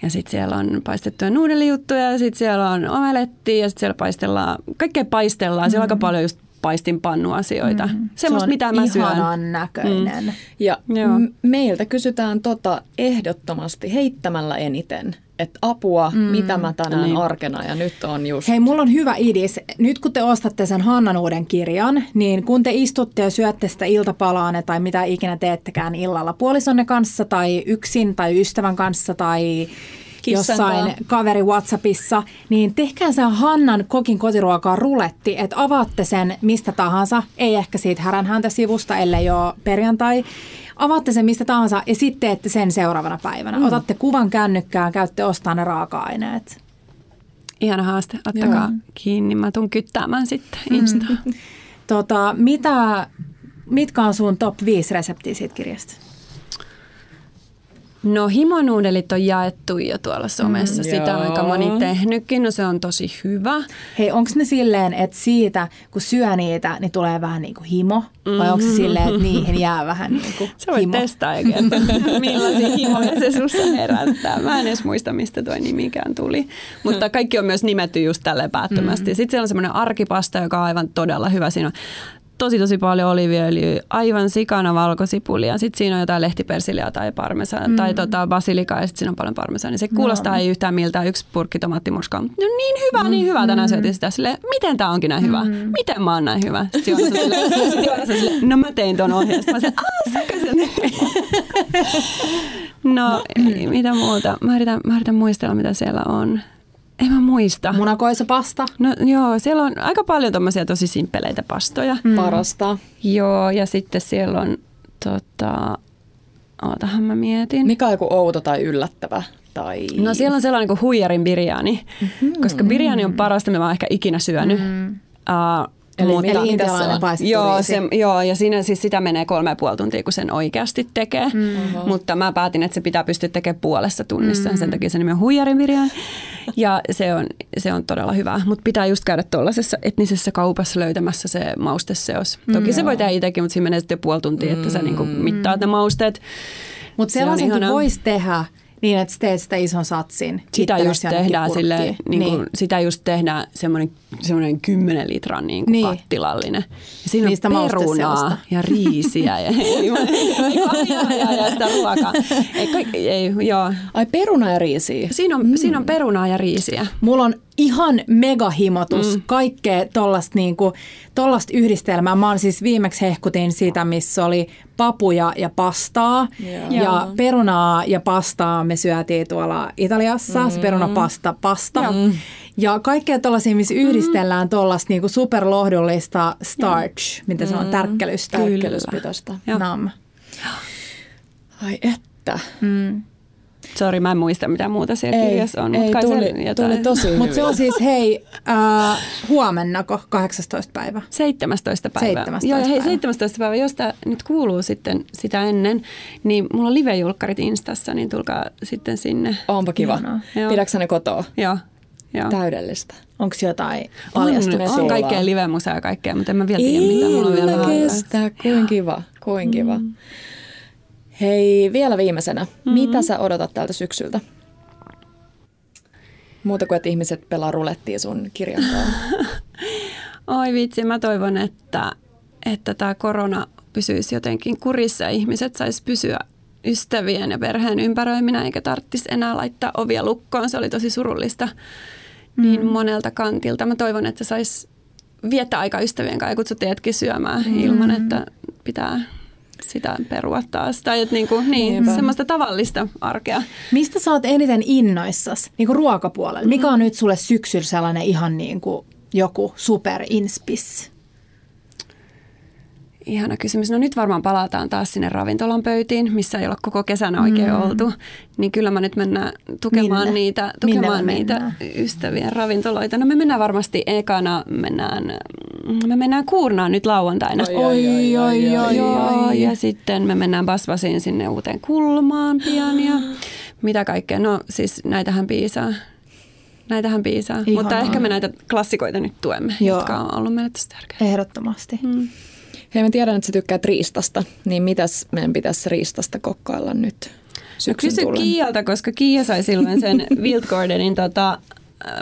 ja sitten siellä on paistettuja nuudelijuttuja ja sitten siellä on omelettia ja sitten siellä paistellaan, kaikkea paistellaan. Siellä on aika paljon just paistinpannuasioita. Mm. Semmoista, se on mitä mä syön. ihanan näköinen. Mm. Ja Joo. m- meiltä kysytään tota ehdottomasti heittämällä eniten, että apua, mm. mitä mä tänään Niin. arkena ja nyt on just. Hei, mulla on hyvä idis. Nyt kun te ostatte sen Hannan uuden kirjan, niin kun te istutte ja syötte sitä iltapalaanne tai mitä ikinä teettekään illalla puolisonne kanssa tai yksin tai ystävän kanssa tai jossain kaveri Whatsappissa, niin tehkää se Hannan kokin kotiruokaa ruletti, että avaatte sen mistä tahansa, ei ehkä siitä häränhäntä sivusta, ellei ole perjantai, avaatte sen mistä tahansa ja sitten teette sen seuraavana päivänä. Mm. Otatte kuvan kännykkään, käytte ostaa ne raaka-aineet. Ihana haaste, ottakaa Joo. kiinni. Mä tuun kyttäämään sitten Instaan. Tota, mitä, mitkä on sun top 5 reseptiä siitä kirjasta? No himonuudelit on jaettu jo tuolla somessa. Mm, Sitä on joo. aika moni tehnytkin. No se on tosi hyvä. Hei, onko ne silleen, että siitä kun syö niitä, niin tulee vähän niin kuin himo? Vai onko se silleen, että niihin jää vähän niin kuin Sä voit himo? testaa ja kertoa, millaisia himoja se sussa herättää. Mä en edes muista, mistä tuo nimikään tuli. Mutta kaikki on myös nimetty just tälleen päättömästi. Sitten siellä on semmoinen arkipasta, joka on aivan todella hyvä. Siinä on tosi tosi paljon oliviöljyä, aivan sikana valkosipulia. Sitten siinä on jotain lehtipersiliä tai parmesan mm. tai tota basilikaa ja sitten siinä on paljon parmesaania. Se kuulostaa no. ei yhtään miltään yksi purkki tomattimurskaa. No niin hyvä, niin hyvä. Tänään syötiin sitä silleen, miten tämä onkin näin hyvä? Miten mä oon näin hyvä? Sitten silleen, sit silleen, no mä tein ton ohjeen. Sitten mä aah, sen No, ei, mitä muuta? Mä yritän, mä yritän muistella, mitä siellä on. En mä muista. Munakoisa pasta. No joo, siellä on aika paljon tommosia tosi simppeleitä pastoja. Mm. parasta. Joo, ja sitten siellä on, tota, ootahan mä mietin. Mikä on joku outo tai yllättävä? Tai... No siellä on sellainen kuin huijarin birjani, mm-hmm. koska birjani on parasta, mitä mä oon ehkä ikinä syönyt. Mm-hmm. Uh, Eli mutta, Eli mitä se intialainen on? paistettu Joo, se, joo, ja siinä siis sitä menee kolme ja puoli tuntia, kun sen oikeasti tekee. Mm. Mutta mä päätin, että se pitää pystyä tekemään puolessa tunnissa. Mm. Sen takia se nimi on huijarinvirjaan. Ja se on, se on todella hyvä. Mutta pitää just käydä tuollaisessa etnisessä kaupassa löytämässä se mausteseos. Toki se voi tehdä itsekin, mutta siinä menee sitten puoli tuntia, että sä niinku mittaat ne mausteet. Mutta Se on sellaisenkin ihanaa. voisi tehdä niin, että teet sitä ison satsin. Sitä just tehdään sille, niin kuin, niin. sitä just tehdään semmoinen, semmoinen 10 litran niin kuin Niin. kattilallinen. Ja siinä Niistä on perunaa ja riisiä ja, ei, ei, ja, ja sitä ruokaa. Ei, kaikki, ei, joo. Ai peruna ja riisiä. Siinä on, mm. siinä on perunaa ja riisiä. Mulla on ihan megahimotus, mm. kaikkea tollasta niinku, tollast yhdistelmää. Mä oon siis viimeksi hehkutin sitä, missä oli papuja ja pastaa. Yeah. Ja perunaa ja pastaa me syötiin tuolla Italiassa, mm-hmm. se perunapasta, pasta. Yeah. Ja kaikkea tollaisia, missä mm-hmm. yhdistellään tollasta niinku superlohdullista starch, yeah. mitä se on, mm-hmm. tärkkelystä. Tärkkelyspitosta. Nam. Ai että. Mm. Sori, mä en muista mitä muuta siellä ei, kirjassa on. Ei, tuli, jotain. tuli tosi Mutta se on siis, hei, äh, huomennako 18 päivä? 17 päivä. 17 Joo, ja hei, 17 päivä, jos tämä nyt kuuluu sitten sitä ennen, niin mulla on live-julkkarit Instassa, niin tulkaa sitten sinne. Onpa kiva. Pidätkö ne kotoa? Joo. Joo. Täydellistä. Onko jotain paljastuksia? On, on kaikkea live-musaa ja kaikkea, mutta en mä vielä tiedä, mitä mulla on vielä kestä. Kuin kiva, kuin kiva. Mm. Hei, vielä viimeisenä. Mm-hmm. Mitä sä odotat tältä syksyltä? Muuta kuin, että ihmiset pelaa rulettia sun kirjan Oi vitsi, mä toivon, että, että tämä korona pysyisi jotenkin kurissa ja ihmiset sais pysyä ystävien ja perheen ympäröiminä eikä tarvitsisi enää laittaa ovia lukkoon. Se oli tosi surullista niin mm. monelta kantilta. Mä toivon, että sais viettää aika ystävien kanssa ja teidätkin syömään mm. ilman, että pitää sitä perua taas. Tai että niinku, niin, semmoista tavallista arkea. Mistä sä oot eniten innoissas niinku ruokapuolella? Mikä on nyt sulle syksyllä sellainen ihan niin kuin joku inspis? Ihana kysymys. No nyt varmaan palataan taas sinne ravintolan pöytiin, missä ei ole koko kesänä oikein mm. oltu. Niin kyllä mä nyt mennään tukemaan Minne? niitä, tukemaan niitä ystävien ravintoloita. No me mennään varmasti ekana, mennään, me mennään Kuurnaan nyt lauantaina. Oi, oi, oi, oi, oi, oi. Ja sitten me mennään Basvasiin sinne uuteen kulmaan pian ja mitä kaikkea. No siis näitähän piisaa. Näitähän piisaa. Ihanaa. Mutta ehkä me näitä klassikoita nyt tuemme, Joo. jotka on ollut meille tosi tärkeitä. Ehdottomasti. Hmm. Hei, mä tiedän, että sä tykkäät riistasta, niin mitäs meidän pitäisi riistasta kokkailla nyt? No kysy Kiialta, koska Kiia sai silloin sen Wildgardenin tota,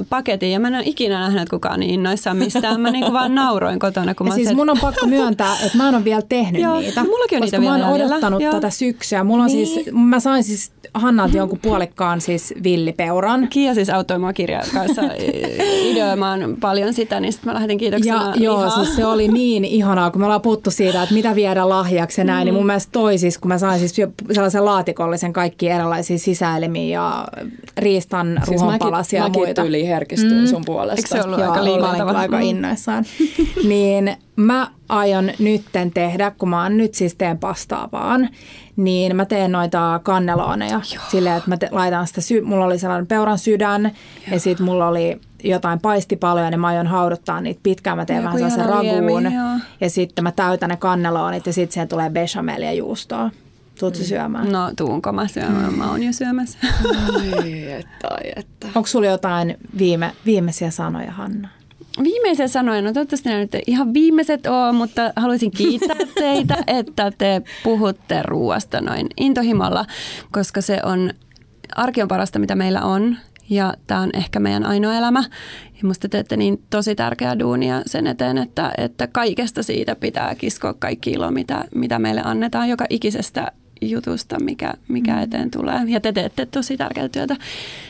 paketin ja mä en ole ikinä nähnyt, että kukaan niin innoissaan mistään. Mä niin vaan nauroin kotona. Kun mä siis se, mun on pakko myöntää, että mä en ole vielä tehnyt Joo, niitä. Mullakin on koska niitä mä oon odottanut Joo. tätä syksyä. Mulla on niin. siis, mä sain siis Hannalta jonkun puolikkaan siis villipeuran. Kiia siis auttoi mua kirjan kanssa ideoimaan paljon sitä, niin sitten mä lähetin kiitoksena ja, Joo, siis se oli niin ihanaa, kun me ollaan puhuttu siitä, että mitä viedä lahjaksi ja näin, mm. niin mun mielestä toi siis, kun mä sain siis sellaisen laatikollisen kaikki erilaisia sisäelimiä ja riistan siis ruohonpalasia ja muita. Mäkin yli herkistyin mm. sun puolesta. Eikö se ollut Joo, aika liikuttava? aika mm. innoissaan. niin mä aion nytten tehdä, kun mä oon nyt siis teen pastaa vaan, niin mä teen noita kannelooneja silleen, että mä te, laitan sitä, sy- mulla oli sellainen peuran sydän Joo. ja sitten mulla oli jotain paistipaloja, niin mä aion hauduttaa niitä pitkään. Mä teen Joku vähän sellaisen raguun ja sitten mä täytän ne kanneloonit ja sitten siihen tulee bechamelia juustoa. Tuutko mm. syömään? No tuunko mä syömään? Mä oon jo syömässä. Ai että, ai että. Onko sulla jotain viime, viimeisiä sanoja, Hanna? Viimeisiä sanoja, no toivottavasti nämä nyt ihan viimeiset ole, mutta haluaisin kiittää teitä, että te puhutte ruoasta noin intohimolla, koska se on, arki on parasta mitä meillä on ja tämä on ehkä meidän ainoa elämä. Ja musta teette niin tosi tärkeää duunia sen eteen, että, että kaikesta siitä pitää kiskoa kaikki ilo, mitä, mitä meille annetaan, joka ikisestä jutusta, mikä, mikä mm. eteen tulee. Ja te teette tosi tärkeää työtä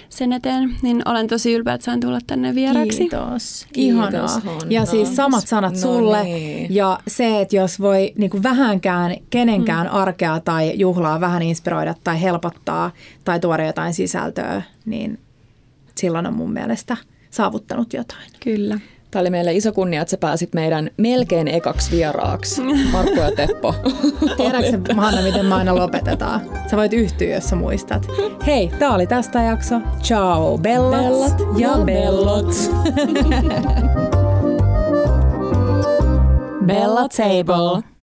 sen eteen, niin olen tosi ylpeä, että sain tulla tänne vieraksi. Kiitos. Ihanaa. Kiitos, ja siis samat sanat no sulle. Niin. Ja se, että jos voi niin kuin vähänkään kenenkään mm. arkea tai juhlaa vähän inspiroida tai helpottaa tai tuoda jotain sisältöä, niin silloin on mun mielestä saavuttanut jotain. Kyllä. Tämä oli meille iso kunnia, että sä pääsit meidän melkein ekaksi vieraaksi, Markku ja Teppo. Tiedätkö Hanna, miten me aina lopetetaan? Sä voit yhtyä, jos sä muistat. Hei, tää oli tästä jakso. Ciao, bellat, bellat ja bellot. Bella Table.